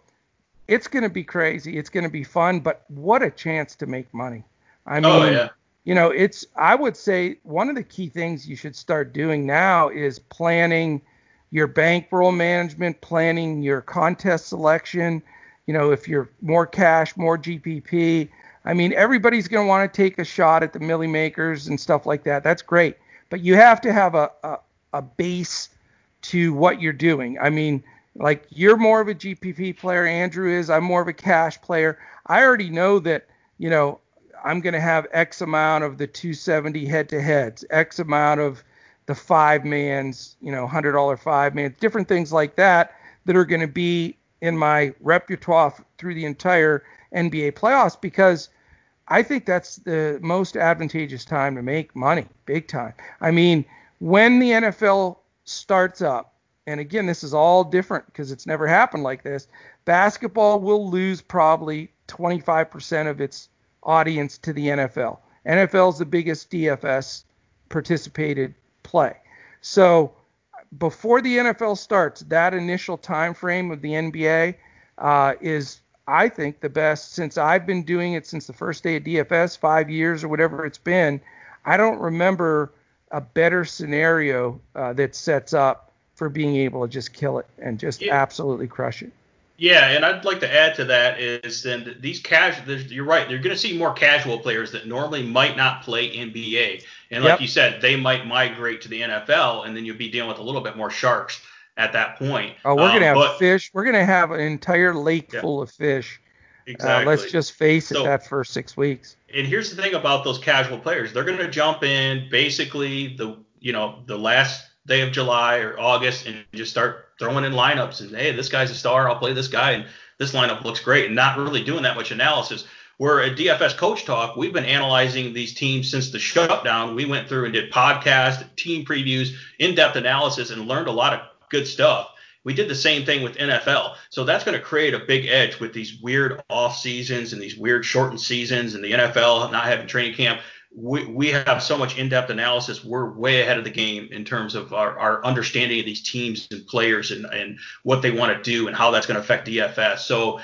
it's going to be crazy. It's going to be fun, but what a chance to make money. I oh, mean, oh, yeah. you know, it's, I would say one of the key things you should start doing now is planning your bankroll management, planning your contest selection. You know, if you're more cash, more GPP. I mean, everybody's going to want to take a shot at the Milly Makers and stuff like that. That's great but you have to have a, a, a base to what you're doing. I mean, like you're more of a GPP player, Andrew is. I'm more of a cash player. I already know that, you know, I'm going to have X amount of the 270 head to heads, X amount of the five mans, you know, hundred dollar five man, different things like that that are going to be in my repertoire through the entire NBA playoffs because I think that's the most advantageous time to make money, big time. I mean, when the NFL starts up, and again, this is all different because it's never happened like this. Basketball will lose probably 25% of its audience to the NFL. NFL is the biggest DFS participated play. So before the NFL starts, that initial time frame of the NBA uh, is, I think, the best since I've been doing it since the first day of DFS, five years or whatever it's been. I don't remember a better scenario uh, that sets up for being able to just kill it and just yeah. absolutely crush it. Yeah, and I'd like to add to that is then these casual. You're right. You're going to see more casual players that normally might not play NBA, and like yep. you said, they might migrate to the NFL, and then you'll be dealing with a little bit more sharks at that point. Oh, we're um, gonna have but, fish. We're gonna have an entire lake yeah, full of fish. Exactly. Uh, let's just face it. So, that first six weeks. And here's the thing about those casual players: they're gonna jump in basically the you know the last day of July or August and just start throwing in lineups and hey, this guy's a star, I'll play this guy and this lineup looks great and not really doing that much analysis. Where at DFS Coach Talk, we've been analyzing these teams since the shutdown. We went through and did podcast, team previews, in-depth analysis, and learned a lot of good stuff. We did the same thing with NFL. So that's going to create a big edge with these weird off seasons and these weird shortened seasons and the NFL not having training camp we, we have so much in-depth analysis. We're way ahead of the game in terms of our, our understanding of these teams and players and, and what they want to do and how that's going to affect DFS. So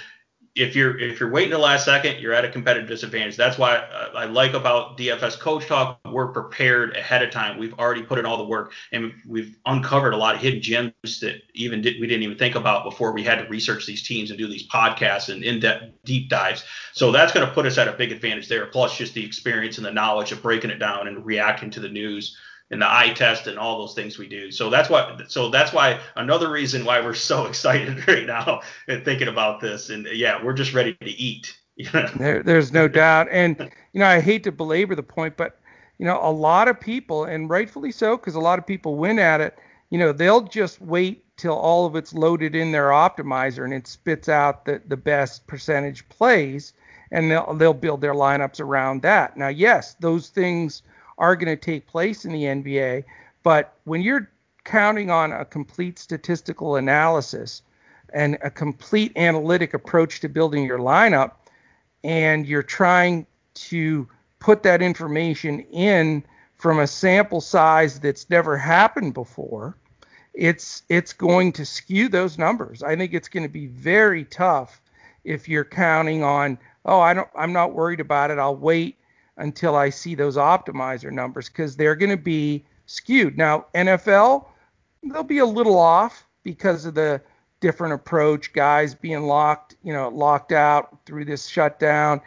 if you're if you're waiting the last second, you're at a competitive disadvantage. That's why I, I like about DFS Coach Talk. We're prepared ahead of time. We've already put in all the work, and we've uncovered a lot of hidden gems that even did, we didn't even think about before we had to research these teams and do these podcasts and in-depth deep dives. So that's going to put us at a big advantage there. Plus, just the experience and the knowledge of breaking it down and reacting to the news and the eye test and all those things we do. So that's what so that's why another reason why we're so excited right now and thinking about this. And yeah, we're just ready to eat. there, there's no doubt. And you know, I hate to belabor the point, but you know, a lot of people, and rightfully so, because a lot of people win at it. You know, they'll just wait till all of it's loaded in their optimizer and it spits out the the best percentage plays, and they'll they'll build their lineups around that. Now, yes, those things are going to take place in the NBA. But when you're counting on a complete statistical analysis and a complete analytic approach to building your lineup, and you're trying to put that information in from a sample size that's never happened before, it's it's going to skew those numbers. I think it's going to be very tough if you're counting on, oh, I don't I'm not worried about it. I'll wait until I see those optimizer numbers because they're going to be skewed. Now, NFL, they'll be a little off because of the different approach, guys being locked, you know, locked out through this shutdown,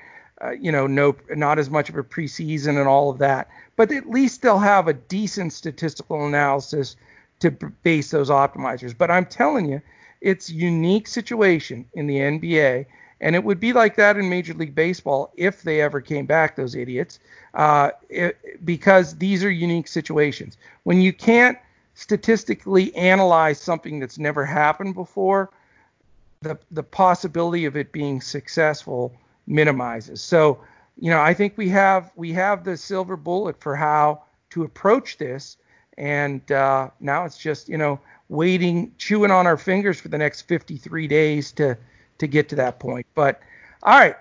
uh, you know, no, not as much of a preseason and all of that. But at least they'll have a decent statistical analysis to base those optimizers. But I'm telling you, it's unique situation in the NBA and it would be like that in Major League Baseball if they ever came back, those idiots, uh, it, because these are unique situations. When you can't statistically analyze something that's never happened before, the the possibility of it being successful minimizes. So, you know, I think we have we have the silver bullet for how to approach this, and uh, now it's just you know waiting, chewing on our fingers for the next 53 days to to get to that point. But all right,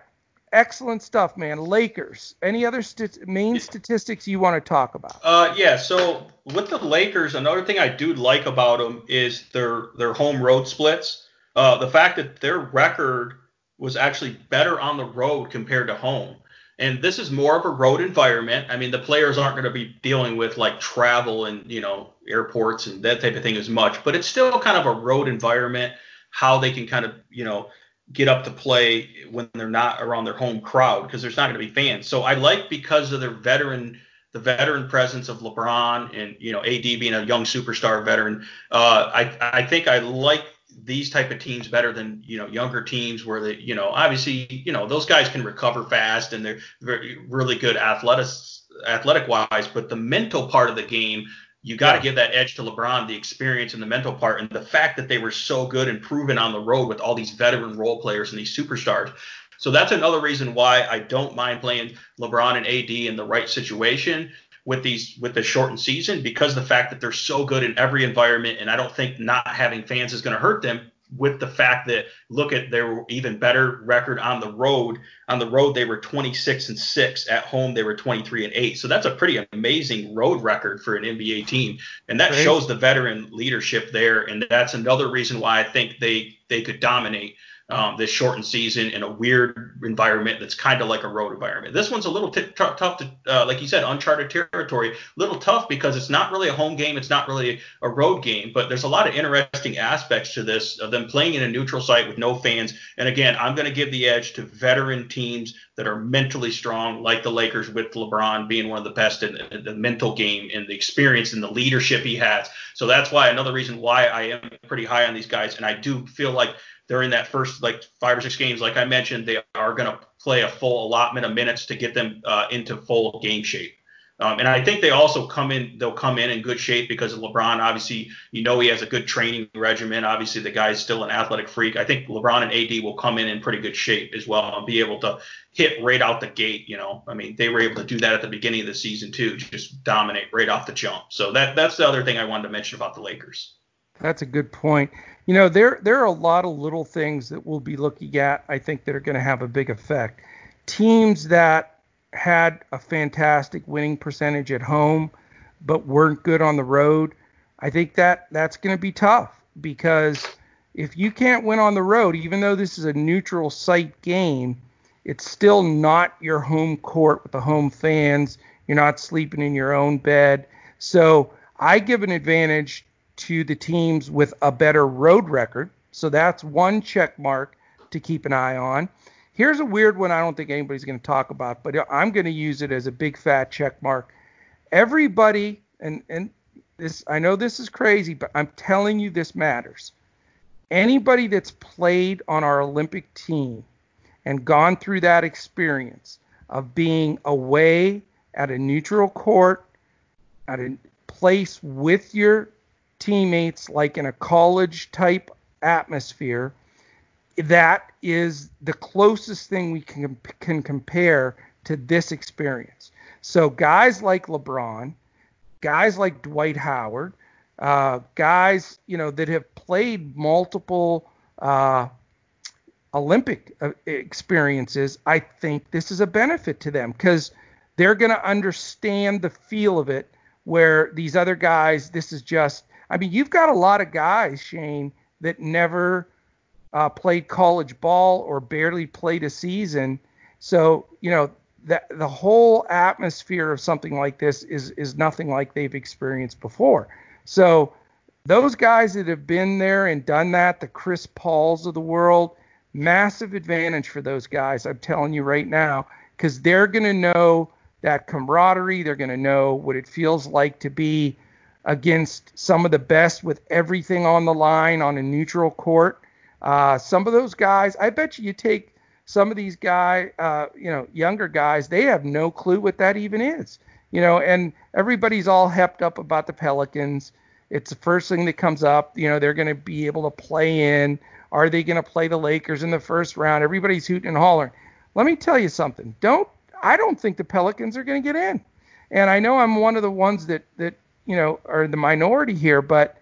excellent stuff, man. Lakers. Any other st- main statistics you want to talk about? Uh, yeah. So with the Lakers, another thing I do like about them is their their home road splits. Uh, the fact that their record was actually better on the road compared to home. And this is more of a road environment. I mean, the players aren't going to be dealing with like travel and you know airports and that type of thing as much, but it's still kind of a road environment. How they can kind of you know get up to play when they're not around their home crowd because there's not going to be fans. So I like because of their veteran, the veteran presence of LeBron and you know AD being a young superstar veteran. Uh, I I think I like these type of teams better than you know younger teams where they you know obviously you know those guys can recover fast and they're very really good athletics athletic wise, but the mental part of the game You got to yeah. give that edge to LeBron, the experience and the mental part, and the fact that they were so good and proven on the road with all these veteran role players and these superstars. So that's another reason why I don't mind playing LeBron and AD in the right situation with these with the shortened season because the fact that they're so good in every environment, and I don't think not having fans is going to hurt them with the fact that look at their even better record on the road. On the road, they were 26 and six. At home, they were 23 and eight. So that's a pretty amazing road record for an NBA team, and that shows the veteran leadership there. And that's another reason why I think they they could dominate um, this shortened season in a weird environment that's kind of like a road environment. This one's a little t- t- tough to, uh, like you said, uncharted territory. A little tough because it's not really a home game, it's not really a road game, but there's a lot of interesting aspects to this of them playing in a neutral site with no fans. And again, I'm going to give the edge to veteran teams that are mentally strong, like the Lakers with LeBron being one of the best in in the mental game and the experience and the leadership he has. So that's why another reason why I am pretty high on these guys, and I do feel like they're in that first like five or six games, like I mentioned, they are going to play a full allotment of minutes to get them uh, into full game shape. Um, and I think they also come in, they'll come in in good shape because of LeBron. Obviously, you know he has a good training regimen. Obviously, the guy's still an athletic freak. I think LeBron and AD will come in in pretty good shape as well and be able to hit right out the gate. You know, I mean, they were able to do that at the beginning of the season too, just dominate right off the jump. So that that's the other thing I wanted to mention about the Lakers. That's a good point. You know, there there are a lot of little things that we'll be looking at. I think that are going to have a big effect. Teams that had a fantastic winning percentage at home, but weren't good on the road. I think that that's going to be tough because if you can't win on the road, even though this is a neutral site game, it's still not your home court with the home fans. You're not sleeping in your own bed. So I give an advantage to the teams with a better road record. So that's one check mark to keep an eye on. Here's a weird one I don't think anybody's going to talk about, but I'm going to use it as a big fat check mark. Everybody, and, and this, I know this is crazy, but I'm telling you this matters. Anybody that's played on our Olympic team and gone through that experience of being away at a neutral court, at a place with your teammates like in a college type atmosphere that is the closest thing we can can compare to this experience. So guys like lebron guys like dwight howard uh, guys you know that have played multiple uh, olympic uh, experiences i think this is a benefit to them because they're going to understand the feel of it where these other guys this is just I mean, you've got a lot of guys, Shane, that never uh, played college ball or barely played a season. So, you know, the, the whole atmosphere of something like this is, is nothing like they've experienced before. So, those guys that have been there and done that, the Chris Pauls of the world, massive advantage for those guys. I'm telling you right now, because they're going to know that camaraderie. They're going to know what it feels like to be against some of the best with everything on the line on a neutral court. Uh, some of those guys, I bet you, you take some of these guys, uh, you know, younger guys, they have no clue what that even is. You know, and everybody's all hepped up about the Pelicans. It's the first thing that comes up. You know, they're going to be able to play in. Are they going to play the Lakers in the first round? Everybody's hooting and hollering. Let me tell you something. Don't I don't think the Pelicans are going to get in. And I know I'm one of the ones that that you know, are the minority here, but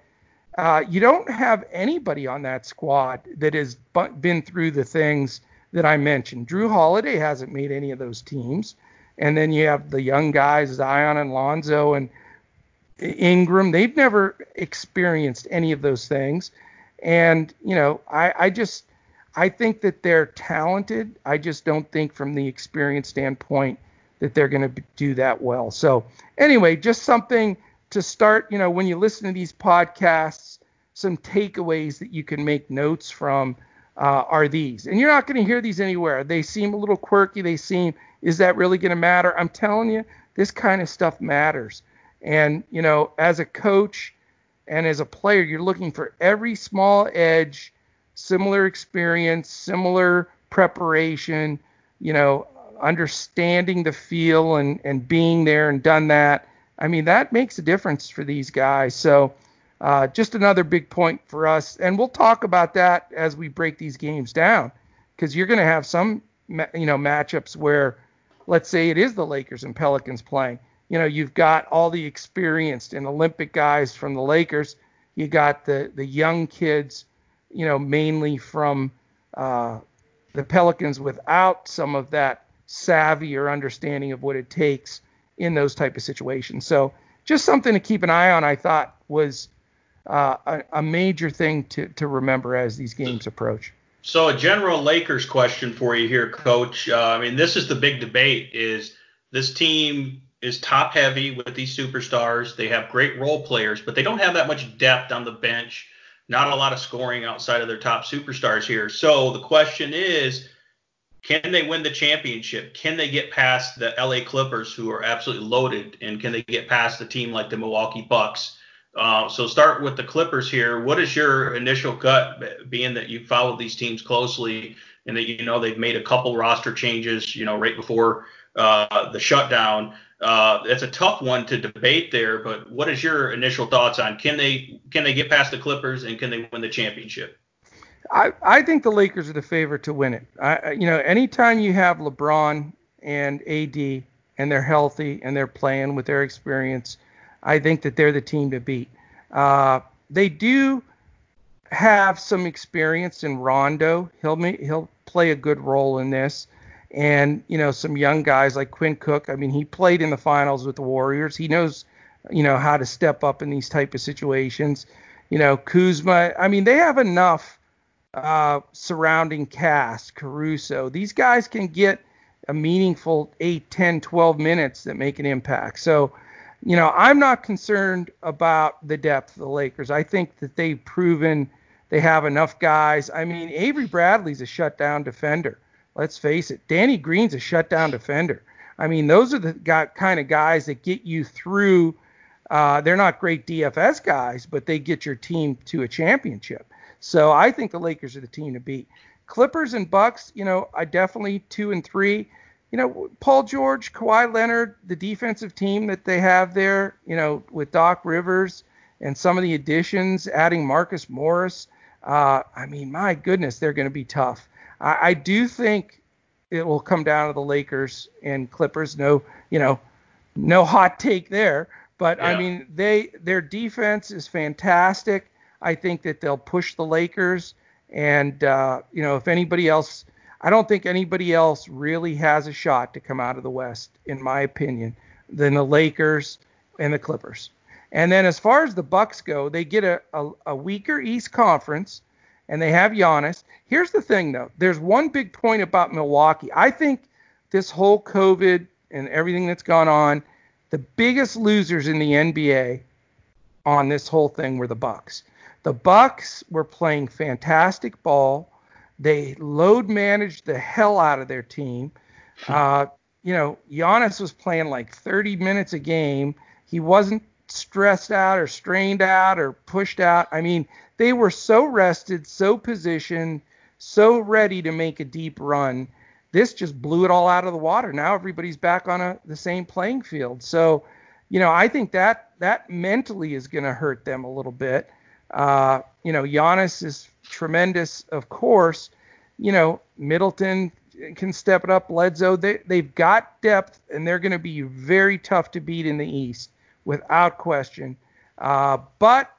uh, you don't have anybody on that squad that has been through the things that I mentioned. Jrue Holiday hasn't made any of those teams. And then you have the young guys, Zion and Lonzo and Ingram. They've never experienced any of those things. And, you know, I, I just I think that they're talented. I just don't think from the experience standpoint that they're going to do that well. So anyway, just something to start, you know, when you listen to these podcasts, some takeaways that you can make notes from uh, are these. And you're not going to hear these anywhere. They seem a little quirky. They seem, is that really going to matter? I'm telling you, this kind of stuff matters. And, you know, as a coach and as a player, you're looking for every small edge, similar experience, similar preparation, you know, understanding the feel and, and being there and done that I mean, that makes a difference for these guys. So, uh, just another big point for us. And we'll talk about that as we break these games down because you're going to have some, you know, matchups where, let's say it is the Lakers and Pelicans playing. You know, you've got all the experienced and Olympic guys from the Lakers. You got the the young kids, you know, mainly from uh, the Pelicans without some of that savvy or understanding of what it takes in those type of situations. So just something to keep an eye on. I thought was uh, a, a, major thing to to remember as these games approach. So a general Lakers question for you here, Coach. Uh, I mean, this is the big debate: is this team is top heavy with these superstars? They have great role players, but they don't have that much depth on the bench. Not a lot of scoring outside of their top superstars here. So the question is can they win the championship? Can they get past the LA Clippers, who are absolutely loaded, and can they get past the team like the Milwaukee Bucks? Uh, so start with the Clippers here. What is your initial gut, being that you followed these teams closely and that you know they've made a couple roster changes, you know, right before uh, the shutdown? Uh, it's a tough one to debate there, but what is your initial thoughts on can they can they get past the Clippers and can they win the championship? I, I think the Lakers are the favorite to win it. I, you know, anytime you have LeBron and AD and they're healthy and they're playing with their experience, I think that they're the team to beat. Uh, they do have some experience in Rondo. He'll he'll play a good role in this. And you know, some young guys like Quinn Cook. I mean, he played in the finals with the Warriors. He knows, you know, how to step up in these type of situations. You know, Kuzma. I mean, they have enough uh, surrounding cast, Caruso. These guys can get a meaningful 8, 10, 12 minutes that make an impact. So, you know, I'm not concerned about the depth of the Lakers. I think that they've proven they have enough guys. I mean, Avery Bradley's a shutdown defender. Let's face it. Danny Green's a shutdown defender. I mean, those are the kind of guys that get you through. Uh, they're not great DFS guys, but they get your team to a championship. So I think the Lakers are the team to beat. Clippers and Bucks, you know, I definitely two and three. You know, Paul George, Kawhi Leonard, the defensive team that they have there, you know, with Doc Rivers and some of the additions, adding Marcus Morris. Uh, I mean, my goodness, they're going to be tough. I, I do think it will come down to the Lakers and Clippers. No, you know, no hot take there. But yeah. I mean, they their defense is fantastic. I think that they'll push the Lakers. And, uh, you know, if anybody else, I don't think anybody else really has a shot to come out of the West, in my opinion, than the Lakers and the Clippers. And then as far as the Bucks go, they get a, a, a weaker East Conference, and they have Giannis. Here's the thing, though. There's one big point about Milwaukee. I think this whole COVID and everything that's gone on, the biggest losers in the NBA on this whole thing were the Bucks. The Bucks were playing fantastic ball. They load managed the hell out of their team. Uh, you know, Giannis was playing like 30 minutes a game. He wasn't stressed out or strained out or pushed out. I mean, they were so rested, so positioned, so ready to make a deep run. This just blew it all out of the water. Now everybody's back on a, the same playing field. So, you know, I think that that mentally is going to hurt them a little bit. Uh, you know, Giannis is tremendous, of course. You know, Middleton can step it up. Bledsoe, they, they've got depth, and they're going to be very tough to beat in the East, without question. Uh, but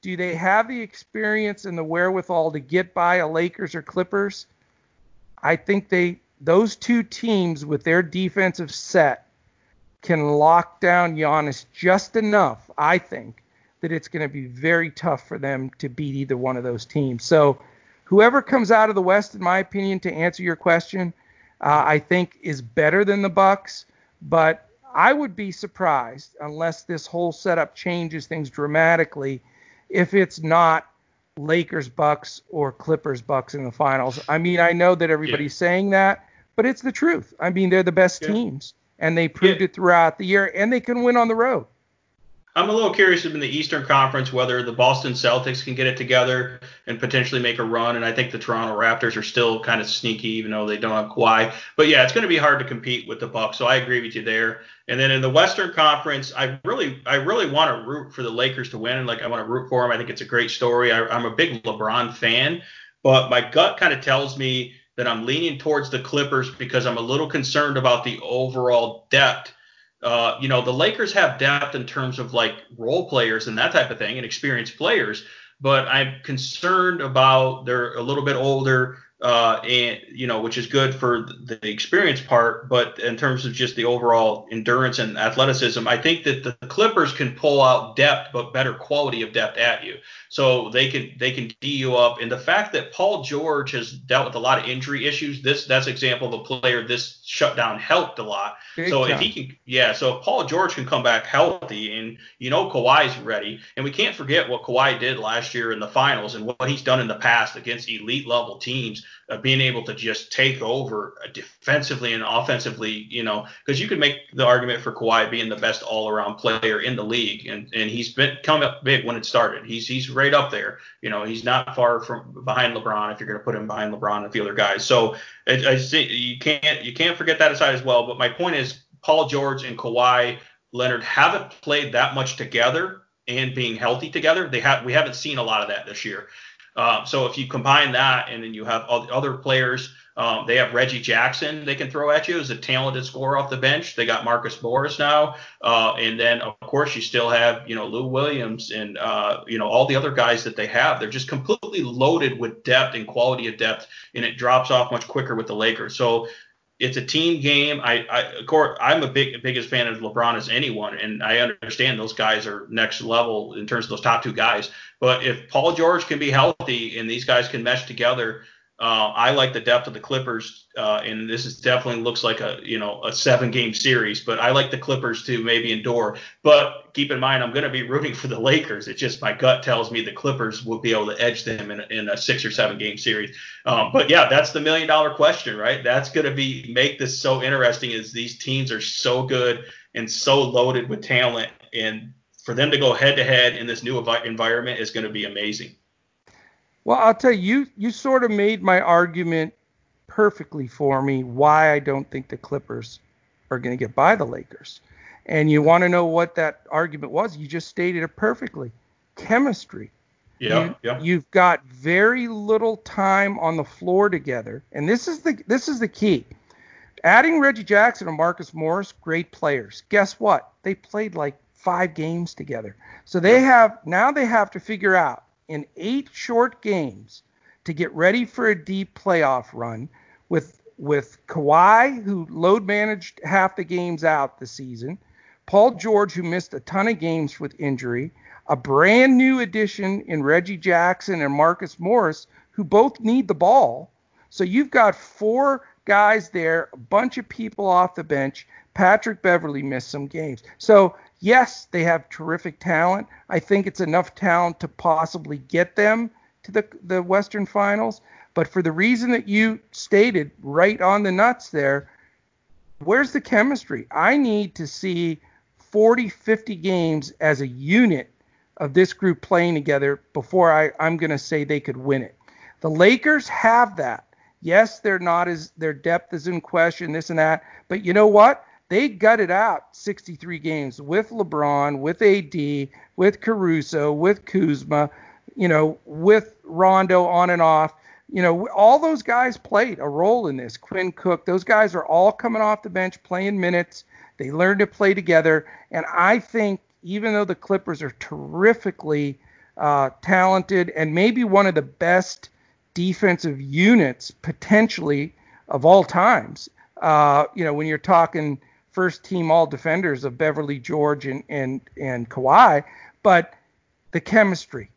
do they have the experience and the wherewithal to get by a Lakers or Clippers? I think they those two teams with their defensive set can lock down Giannis just enough, I think, that it's going to be very tough for them to beat either one of those teams. So, whoever comes out of the West, in my opinion, to answer your question, uh, I think is better than the Bucks. But I would be surprised unless this whole setup changes things dramatically if it's not Lakers Bucks or Clippers Bucks in the finals. I mean, I know that everybody's yeah. saying that, but it's the truth. I mean, they're the best yeah. teams and they proved yeah. it throughout the year and they can win on the road. I'm a little curious in the Eastern Conference whether the Boston Celtics can get it together and potentially make a run. And I think the Toronto Raptors are still kind of sneaky, even though they don't have Kawhi. But yeah, it's going to be hard to compete with the Bucks. So I agree with you there. And then in the Western Conference, I really, I really want to root for the Lakers to win. Like I want to root for them. I think it's a great story. I, I'm a big LeBron fan, but my gut kind of tells me that I'm leaning towards the Clippers because I'm a little concerned about the overall depth uh, you know, the Lakers have depth in terms of like role players and that type of thing and experienced players, but I'm concerned about they're a little bit older uh, and you know, which is good for the experience part. But in terms of just the overall endurance and athleticism, I think that the Clippers can pull out depth, but better quality of depth at you. So they can they can d you up. And the fact that Paul George has dealt with a lot of injury issues, this that's example of a player this shutdown helped a lot. Big so time. if he can, yeah. So if Paul George can come back healthy, and you know Kawhi's ready, and we can't forget what Kawhi did last year in the finals and what he's done in the past against elite level teams being able to just take over defensively and offensively, you know, because you could make the argument for Kawhi being the best all-around player in the league, and and he's been come up big when it started. He's he's right up there. You know, he's not far from behind LeBron if you're going to put him behind LeBron and the other guys. So I, I see you can't you can't forget that aside as well. But my point is, Paul George and Kawhi Leonard haven't played that much together and being healthy together. They have we haven't seen a lot of that this year. Uh, so if you combine that and then you have other players, um, they have Reggie Jackson they can throw at you as a talented scorer off the bench. They got Marcus Morris now, uh, and then of course you still have you know Lou Williams and uh, you know all the other guys that they have. They're just completely loaded with depth and quality of depth, and it drops off much quicker with the Lakers. So it's a team game. I, I of course, I'm a big biggest fan of LeBron as anyone, and I understand those guys are next level in terms of those top two guys. But if Paul George can be healthy and these guys can mesh together, uh, I like the depth of the Clippers, uh, and this is definitely looks like a you know a seven game series. But I like the Clippers to maybe endure. But keep in mind, I'm going to be rooting for the Lakers. It's just my gut tells me the Clippers will be able to edge them in, in a six or seven game series. Um, but yeah, that's the million dollar question, right? That's going to be make this so interesting. Is these teams are so good and so loaded with talent, and for them to go head to head in this new environment is going to be amazing. Well, I'll tell you, you, you sort of made my argument perfectly for me why I don't think the Clippers are going to get by the Lakers. And you want to know what that argument was? You just stated it perfectly. Chemistry. Yeah, you, yeah. You've got very little time on the floor together, and this is the this is the key. Adding Reggie Jackson and Marcus Morris, great players. Guess what? They played like five games together. So they have now they have to figure out in eight short games to get ready for a deep playoff run with with Kawhi, who load managed half the games out this season, Paul George, who missed a ton of games with injury, a brand new addition in Reggie Jackson and Marcus Morris, who both need the ball. So you've got four guys there, a bunch of people off the bench. Patrick Beverley missed some games. So yes, they have terrific talent. I think it's enough talent to possibly get them to the the Western Finals. But for the reason that you stated right on the nuts there, where's the chemistry? I need to see 40, 50 games as a unit of this group playing together before I, I'm going to say they could win it. The Lakers have that. Yes, they're not as their depth is in question, this and that. But you know what? They gutted out 63 games with LeBron, with AD, with Caruso, with Kuzma, you know, with Rondo on and off. You know, all those guys played a role in this. Quinn Cook, those guys are all coming off the bench playing minutes. They learned to play together. And I think even though the Clippers are terrifically uh, talented and maybe one of the best defensive units potentially of all times, uh, you know, when you're talking first team all defenders of Beverley George and and and Kawhi, but the chemistry.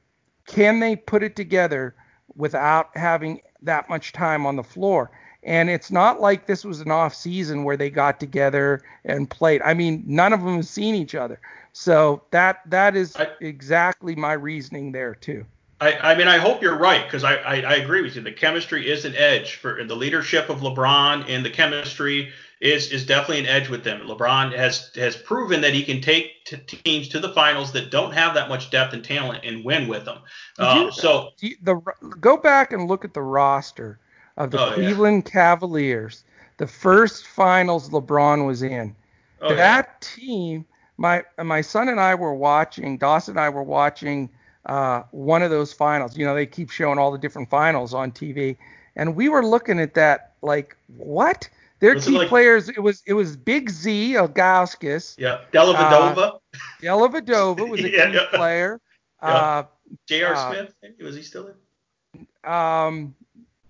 Can they put it together without having that much time on the floor? And it's not like this was an off season where they got together and played. I mean, none of them have seen each other. So that that is I, exactly my reasoning there too. I, I mean, I hope you're right because I, I, I agree with you. The chemistry is an edge for the leadership of LeBron and the chemistry is is definitely an edge with them. LeBron has has proven that he can take t- teams to the finals that don't have that much depth and talent and win with them. Um, so the go back and look at the roster of the oh, Cleveland yeah. Cavaliers. The first finals LeBron was in. Oh, that yeah. team, my my son and I were watching. Dawson and I were watching uh, one of those finals. You know, they keep showing all the different finals on TV, and we were looking at that like, what? Their was key like, players, it was it was Big Z Ilgauskas. Yeah, Dellavedova. Uh, Dellavedova was a yeah, key yeah. player. Yeah. Uh, J.R. Uh, Smith, was he still in? Um,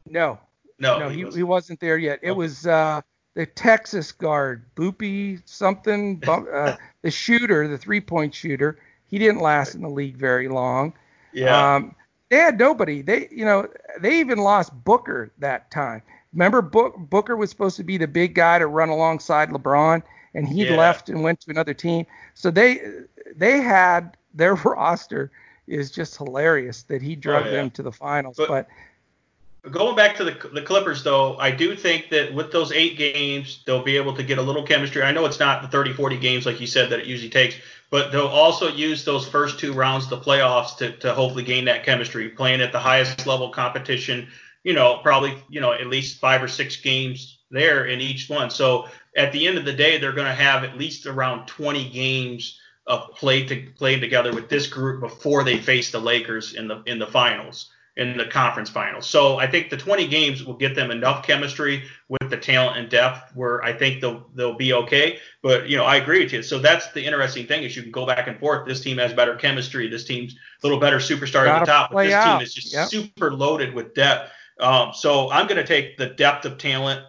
no. No, no, he, he, wasn't. he wasn't there yet. It okay. was uh, the Texas guard, Boobie something, uh, the shooter, the three-point shooter. He didn't last in the league very long. Yeah. Um, they had nobody. They, you know, they even lost Booker that time. Remember, Book, Booker was supposed to be the big guy to run alongside LeBron, and he yeah. left and went to another team. So they they had their roster is just hilarious that he drug oh, yeah. them to the finals. But, but Going back to the, the Clippers, though, I do think that with those eight games, they'll be able to get a little chemistry. I know it's not the 30, 40 games like you said that it usually takes, but they'll also use those first two rounds of the playoffs to, to hopefully gain that chemistry, playing at the highest level competition, you know, probably, you know, at least five or six games there in each one. So at the end of the day, they're going to have at least around 20 games of play to playing together with this group before they face the Lakers in the in the finals in the conference finals. So I think the 20 games will get them enough chemistry with the talent and depth where I think they'll they'll be okay. But you know, I agree with you. So that's the interesting thing is you can go back and forth. This team has better chemistry. This team's a little better superstar at the top, but this out. team is just yep. super loaded with depth. Um, so I'm going to take the depth of talent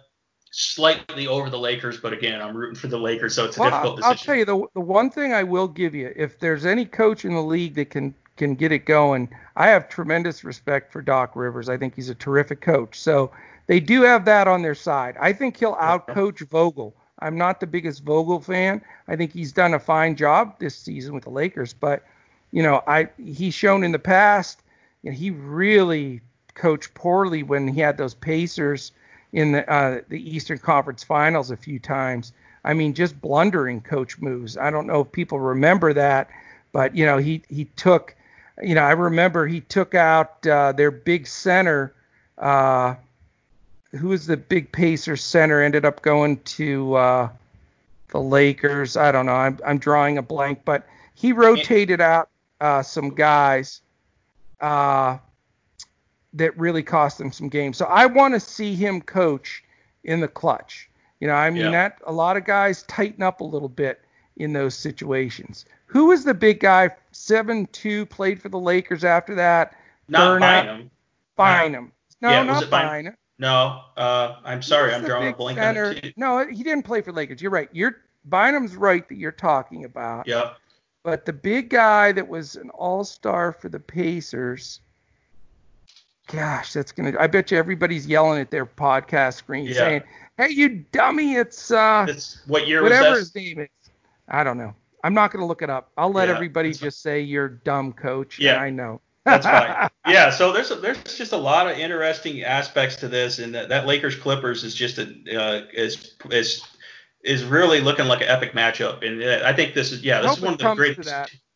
slightly over the Lakers, but again, I'm rooting for the Lakers, so it's a well, difficult decision. I'll tell you the the one thing I will give you, if there's any coach in the league that can can get it going. I have tremendous respect for Doc Rivers. I think he's a terrific coach. So they do have that on their side. I think he'll outcoach Vogel. I'm not the biggest Vogel fan. I think he's done a fine job this season with the Lakers, but you know, I he's shown in the past you know, he really coached poorly when he had those Pacers in the uh, the Eastern Conference Finals a few times. I mean, just blundering coach moves. I don't know if people remember that, but you know, he he took you know, I remember he took out uh, their big center. Uh, who was the big Pacer center? Ended up going to uh, the Lakers. I don't know. I'm, I'm drawing a blank, but he rotated out uh, some guys uh, that really cost them some games. So I want to see him coach in the clutch. You know, I mean yeah. that a lot of guys tighten up a little bit in those situations. Who was the big guy? Seven two played for the Lakers after that. Not Bynum. Bynum. No, yeah, not Bynum. No, uh, I'm sorry, I'm drawing a blank center. on it. No, he didn't play for Lakers. You're right. You're Bynum's right that you're talking about. Yeah. But the big guy that was an all-star for the Pacers. Gosh, that's gonna. I bet you everybody's yelling at their podcast screen yeah. saying, "Hey, you dummy! It's uh, it's what year whatever was his name is. I don't know. I'm not going to look it up. I'll let yeah, everybody just say you're dumb, coach. Yeah, I know. that's fine. Yeah, so there's a, there's just a lot of interesting aspects to this, and that, that Lakers Clippers is just a uh, is is is really looking like an epic matchup, and uh, I think this is yeah this is one of the greatest.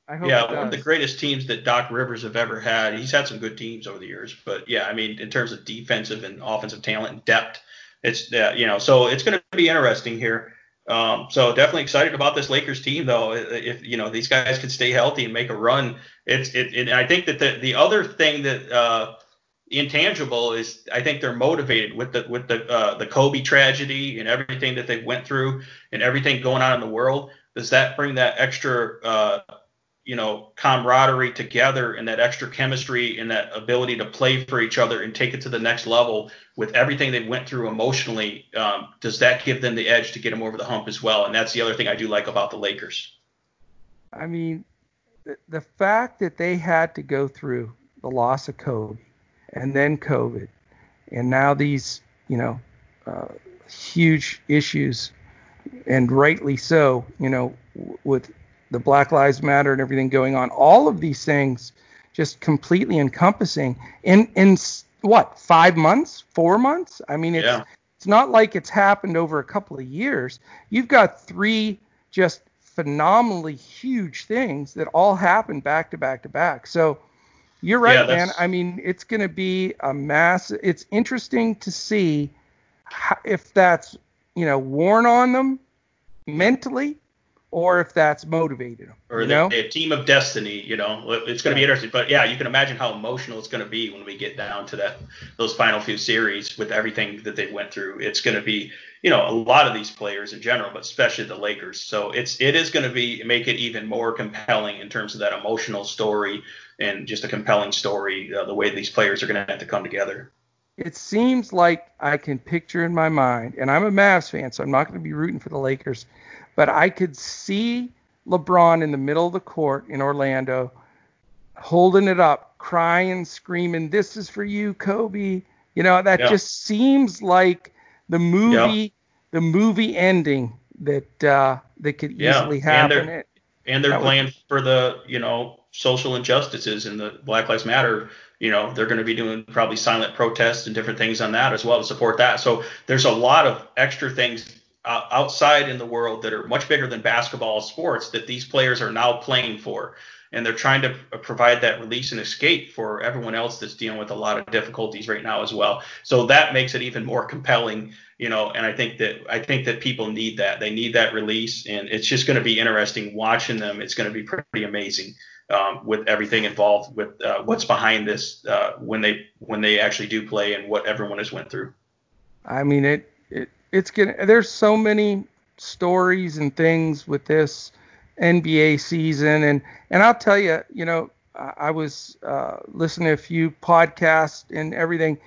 Yeah, one of the greatest teams that Doc Rivers have ever had. He's had some good teams over the years, but yeah, I mean in terms of defensive and offensive talent and depth, it's uh, you know so it's going to be interesting here. Um, so definitely excited about this Lakers team, though. If you know these guys could stay healthy and make a run, it's it. it I think that the the other thing that uh, intangible is I think they're motivated with the with the uh, the Kobe tragedy and everything that they went through and everything going on in the world. Does that bring that extra uh, you know camaraderie together and that extra chemistry and that ability to play for each other and take it to the next level with everything they went through emotionally um, does that give them the edge to get them over the hump as well? And that's the other thing i do like about the lakers. I mean the, the fact that they had to go through the loss of kobe and then covid and now these you know uh, huge issues and rightly so you know with the Black Lives Matter and everything going on, all of these things just completely encompassing in in what five months, four months? I mean, it's yeah. It's not like it's happened over a couple of years. You've got three just phenomenally huge things that all happen back to back to back. So you're right, yeah, man. I mean, it's going to be a mass. It's interesting to see how, if that's you know worn on them mentally or if that's motivated them. Or they, a team of destiny, you know, it's going to be interesting. But yeah, you can imagine how emotional it's going to be when we get down to that those final few series with everything that they went through. It's going to be, you know, a lot of these players in general, but especially the Lakers. So it's it is going to be make it even more compelling in terms of that emotional story and just a compelling story. Uh, the way these players are going to have to come together. It seems like I can picture in my mind, and I'm a Mavs fan, so I'm not going to be rooting for the Lakers but I could see LeBron in the middle of the court in Orlando holding it up, crying, screaming, "This is for you, Kobe." You know, that yeah. just seems like the movie yeah. the movie ending that uh, that could easily yeah. happen. And they're, and they're playing would, for the, you know, social injustices and the Black Lives Matter you know they're going to be doing probably silent protests and different things on that as well to support that so there's a lot of extra things uh, outside in the world that are much bigger than basketball sports that these players are now playing for. And they're trying to provide that release and escape for everyone else that's dealing with a lot of difficulties right now as well. So that makes it even more compelling, you know. And I think that I think that people need that. They need that release, and it's just going to be interesting watching them. It's going to be pretty amazing um, with everything involved with uh, what's behind this uh, when they when they actually do play and what everyone has went through. I mean, it it it's gonna. There's so many stories and things with this NBA season, and and I'll tell you, you know, I was uh, listening to a few podcasts and everything.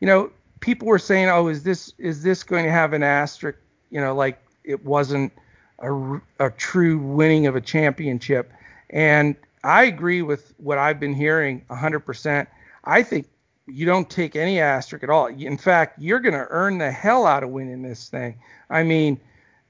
You know, people were saying, oh, is this is this going to have an asterisk? You know, like it wasn't a, a true winning of a championship. And I agree with what I've been hearing 100%. I think you don't take any asterisk at all. In fact, you're going to earn the hell out of winning this thing. I mean,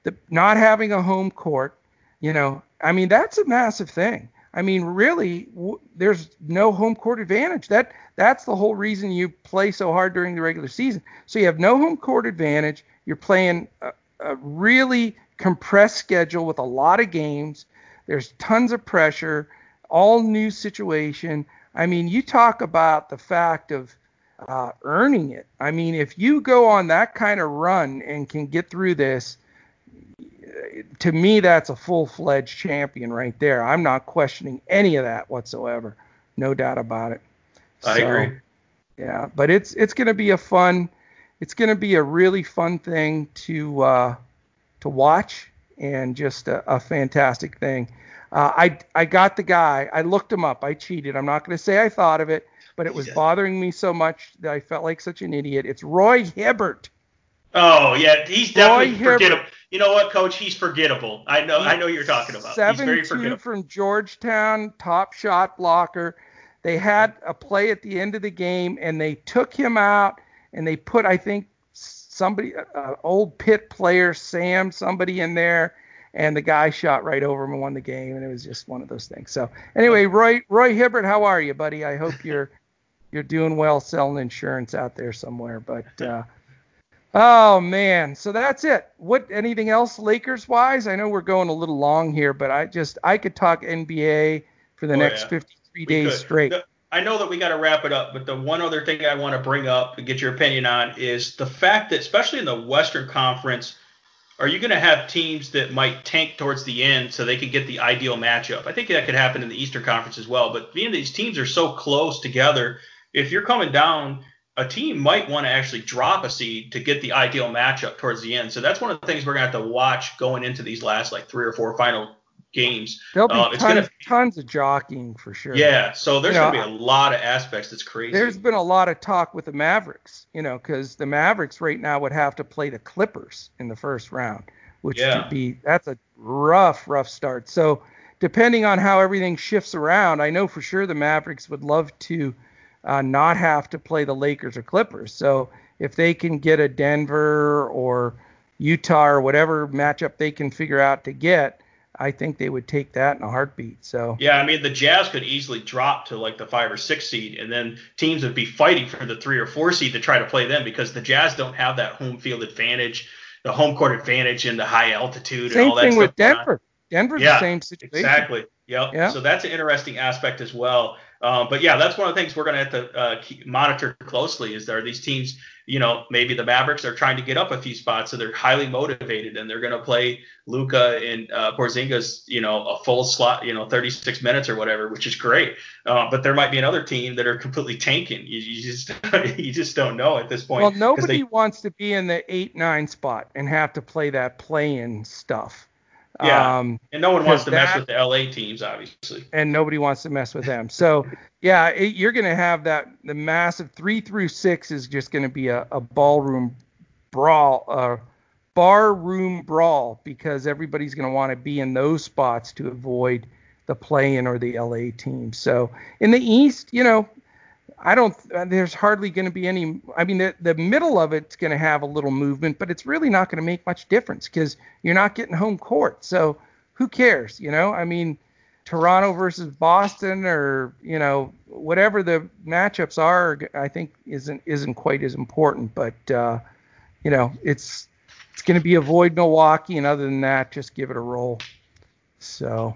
the not having a home court, you know, I mean that's a massive thing. I mean, really, w- there's no home court advantage. That that's the whole reason you play so hard during the regular season. So you have no home court advantage. You're playing a, a really compressed schedule with a lot of games. There's tons of pressure, all new situation. I mean, you talk about the fact of uh, earning it. I mean, if you go on that kind of run and can get through this, to me, that's a full fledged champion right there. I'm not questioning any of that whatsoever. No doubt about it. I so, agree. Yeah, but it's it's going to be a fun, it's going to be a really fun thing to uh, to watch and just a, a fantastic thing. Uh, I I got the guy. I looked him up. I cheated. I'm not going to say I thought of it, but it was yeah. bothering me so much that I felt like such an idiot. It's Roy Hibbert. Oh yeah, he's definitely forgettable. You know what, Coach? He's forgettable. I know. I know you're talking about. Seven two from Georgetown, top shot blocker. They had a play at the end of the game, and they took him out, and they put I think somebody, uh, old Pitt player Sam, somebody in there, and the guy shot right over him and won the game, and it was just one of those things. So anyway, Roy Roy Hibbert, how are you, buddy? I hope you're you're doing well selling insurance out there somewhere. But uh, oh man, so that's it. What anything else Lakers wise? I know we're going a little long here, but I just I could talk NBA for the oh, next yeah. 53 we days could. straight. I know that we got to wrap it up, but the one other thing I want to bring up and get your opinion on is the fact that, especially in the Western Conference, are you going to have teams that might tank towards the end so they could get the ideal matchup? I think that could happen in the Eastern Conference as well. But being these teams are so close together, if you're coming down, a team might want to actually drop a seed to get the ideal matchup towards the end. So that's one of the things we're going to have to watch going into these last like three or four final games. There'll be uh, tons, gonna, tons of jockeying for sure. Yeah, so there's you know, going to be a lot of aspects that's crazy. There's been a lot of talk with the Mavericks, you know, because the Mavericks right now would have to play the Clippers in the first round, which yeah. would be that's a rough, rough start. So depending on how everything shifts around, I know for sure the Mavericks would love to uh, not have to play the Lakers or Clippers. So if they can get a Denver or Utah or whatever matchup they can figure out to get, I think they would take that in a heartbeat. So yeah, I mean the Jazz could easily drop to like the five or six seed, and then teams would be fighting for the three or four seed to try to play them because the Jazz don't have that home field advantage, the home court advantage, and the high altitude Same and all that. Same thing with Denver. Denver's yeah, the same situation. Exactly. Yep. Yeah. So that's an interesting aspect as well. Um, but yeah, that's one of the things we're going to have to uh, keep, monitor closely. Is there these teams? You know, maybe the Mavericks are trying to get up a few spots, so they're highly motivated, and they're going to play Luka and uh, Porzingis, you know, a full slot, you know, 36 minutes or whatever, which is great. Uh, but there might be another team that are completely tanking. You, you just you just don't know at this point. Well, nobody they, wants to be in the eight nine spot and have to play that play in stuff. Yeah. Um, and no one wants to that, mess with the LA teams, obviously. And nobody wants to mess with them. So, yeah, it, you're going to have that. The massive three through six is just going to be a, a ballroom brawl, uh, bar room brawl, because everybody's going to want to be in those spots to avoid the play in or the LA team. So, in the East, you know, I don't. There's hardly going to be any. I mean, the, the middle of it's going to have a little movement, but it's really not going to make much difference because you're not getting home court. So who cares? You know, I mean, Toronto versus Boston, or you know, whatever the matchups are, I think isn't isn't quite as important. But uh, you know, it's it's going to be avoid Milwaukee, and other than that, just give it a roll. So.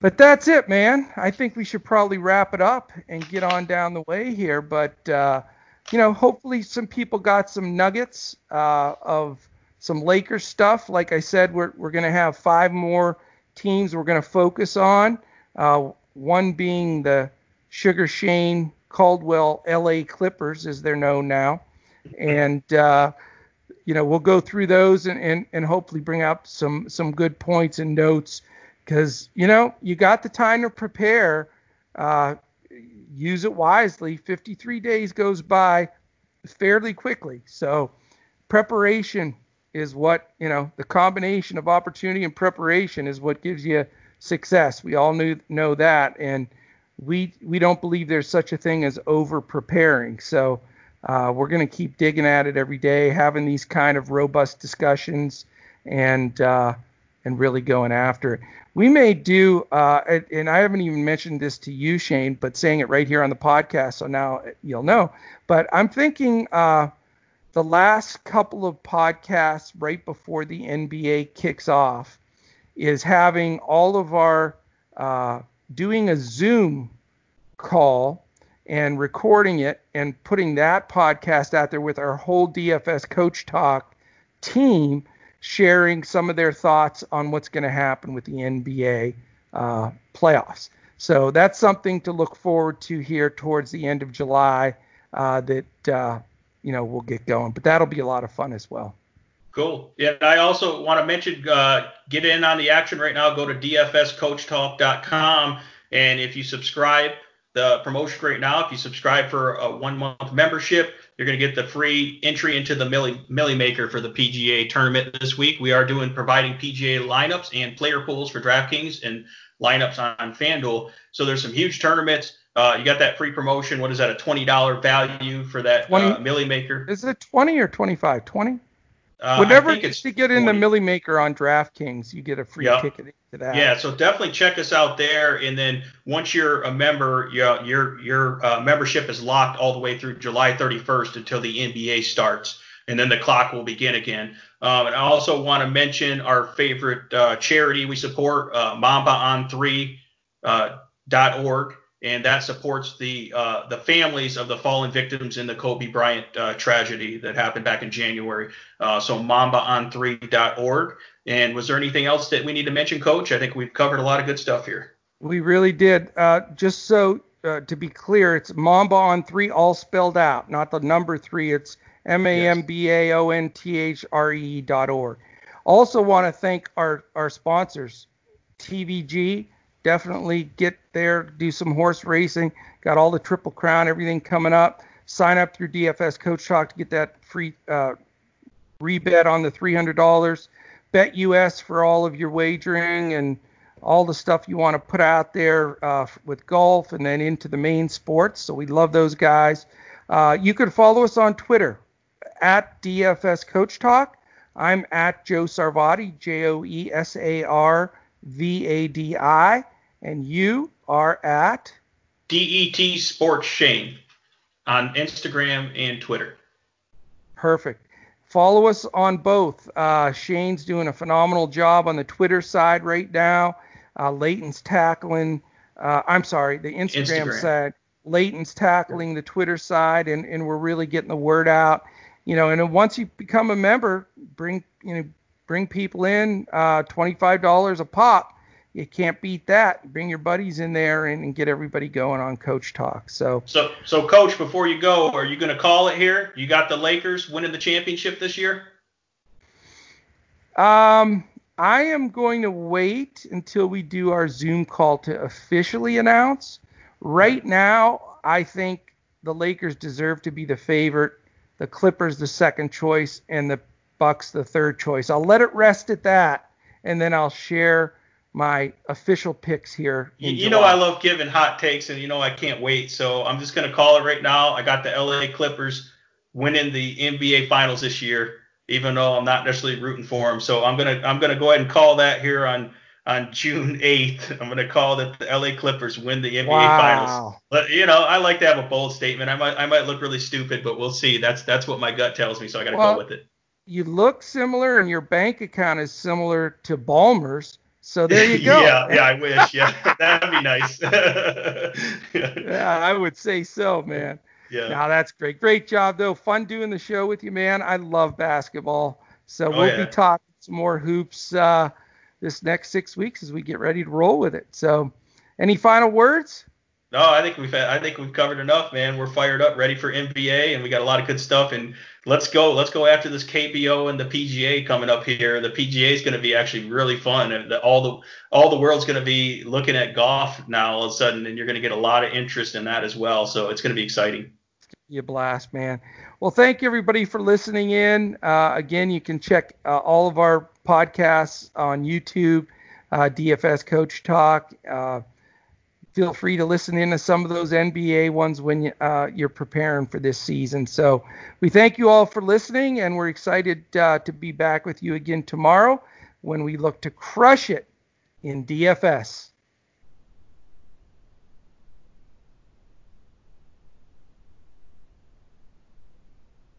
But that's it, man. I think we should probably wrap it up and get on down the way here. But uh, you know, hopefully some people got some nuggets uh, of some Lakers stuff. Like I said, we're we're gonna have five more teams we're gonna focus on. Uh, one being the Sugar Shane Caldwell LA Clippers, as they're known now, and uh, you know we'll go through those and, and, and hopefully bring up some some good points and notes because you know you got the time to prepare. Uh, use it wisely. 53 days goes by fairly quickly, so preparation is what you know. The combination of opportunity and preparation is what gives you success. We all knew know that, and we we don't believe there's such a thing as over preparing. So uh, we're going to keep digging at it every day, having these kind of robust discussions, and uh, and really going after it. We may do, uh, and I haven't even mentioned this to you, Shane, but saying it right here on the podcast, so now you'll know. But I'm thinking uh, the last couple of podcasts right before the NBA kicks off is having all of our uh, doing a Zoom call and recording it and putting that podcast out there with our whole DFS Coach Talk team sharing some of their thoughts on what's going to happen with the NBA uh, playoffs. So that's something to look forward to here towards the end of July uh, that uh, you know we'll get going. But that'll be a lot of fun as well. Cool. Yeah, I also want to mention uh, get in on the action right now. Go to dfscoachtalk.com, and if you subscribe, the promotion right now, if you subscribe for a one month membership, you're going to get the free entry into the Milly, Milly Maker for the PGA tournament this week. We are doing providing PGA lineups and player pools for DraftKings and lineups on, on FanDuel. So there's some huge tournaments. Uh, you got that free promotion. What is that? A twenty dollar value for that 20, uh, Milly Maker? Is it twenty or twenty five? Twenty. Uh, it's to get in the Milly Maker on DraftKings, you get a free yep. ticket to that. Yeah, so definitely check us out there. And then once you're a member, your your your uh, membership is locked all the way through July 31st until the NBA starts, and then the clock will begin again. Um, and I also want to mention our favorite uh, charity we support, uh, Mamba on Three uh, dot org and that supports the uh, the families of the fallen victims in the Kobe Bryant uh, tragedy that happened back in January. Uh, so mambaon3.org. And was there anything else that we need to mention, Coach? I think we've covered a lot of good stuff here. We really did. Uh, just so uh, to be clear, it's Mamba on three, all spelled out, not the number three. It's M A M B A O N T H R E dot org. Also want to thank our our sponsors, TVG definitely get there, do some horse racing. Got all the Triple Crown, everything coming up. Sign up through DFS Coach Talk to get that free uh, rebet on the $300. BetUS for all of your wagering and all the stuff you want to put out there uh, with golf and then into the main sports. So we love those guys. Uh, you can follow us on Twitter at DFS Coach Talk. I'm at Joe Sarvadi, J O E S A R V A D I, and you are at DET Sports Shane on Instagram and Twitter. Perfect. Follow us on both. Uh, Shane's doing a phenomenal job on the Twitter side right now. Uh, Leighton's tackling. Uh, I'm sorry, the Instagram, Instagram. side. Leighton's tackling the Twitter side, and, and we're really getting the word out. You know, and once you become a member, bring you know bring people in. Uh, $25 a pop you can't beat that. Bring your buddies in there and, and, get everybody going on Coach Talk. So, so, so, Coach, before you go, are you going to call it here? You got the Lakers winning the championship this year? Um, I am going to wait until we do our Zoom call to officially announce. Right now, I think the Lakers deserve to be the favorite, the Clippers the second choice, and the Bucks the third choice. I'll let it rest at that, and then I'll share my official picks here. you, you know I love giving hot takes, and you know I can't wait. So I'm just gonna call it right now. I got the LA Clippers winning the NBA Finals this year, even though I'm not necessarily rooting for them. So I'm gonna I'm gonna go ahead and call that here on on June 8th. I'm gonna call that the LA Clippers win the NBA wow. Finals. But you know I like to have a bold statement. I might I might look really stupid, but we'll see. That's that's what my gut tells me. So I gotta well, go with it. You look similar, and your bank account is similar to Ballmer's. So there you go. yeah, yeah, I wish. Yeah, that'd be nice. yeah, I would say so, man. Yeah. Now that's great. Great job though. Fun doing the show with you, man. I love basketball. So oh, we'll yeah. be talking some more hoops uh, this next six weeks as we get ready to roll with it. So, any final words? No, I think we've had, I think we've covered enough, man. We're fired up, ready for NBA, and we got a lot of good stuff. And let's go, let's go after this KBO and the PGA coming up here. The PGA is going to be actually really fun, and the, all the all the world's going to be looking at golf now all of a sudden, and you're going to get a lot of interest in that as well. So it's going to be exciting. You blast, man. Well, thank you everybody for listening in. Uh, again, you can check uh, all of our podcasts on YouTube, uh, DFS Coach Talk. Feel free to listen in to some of those NBA ones when uh, you're preparing for this season. So we thank you all for listening, and we're excited uh, to be back with you again tomorrow when we look to crush it in DFS.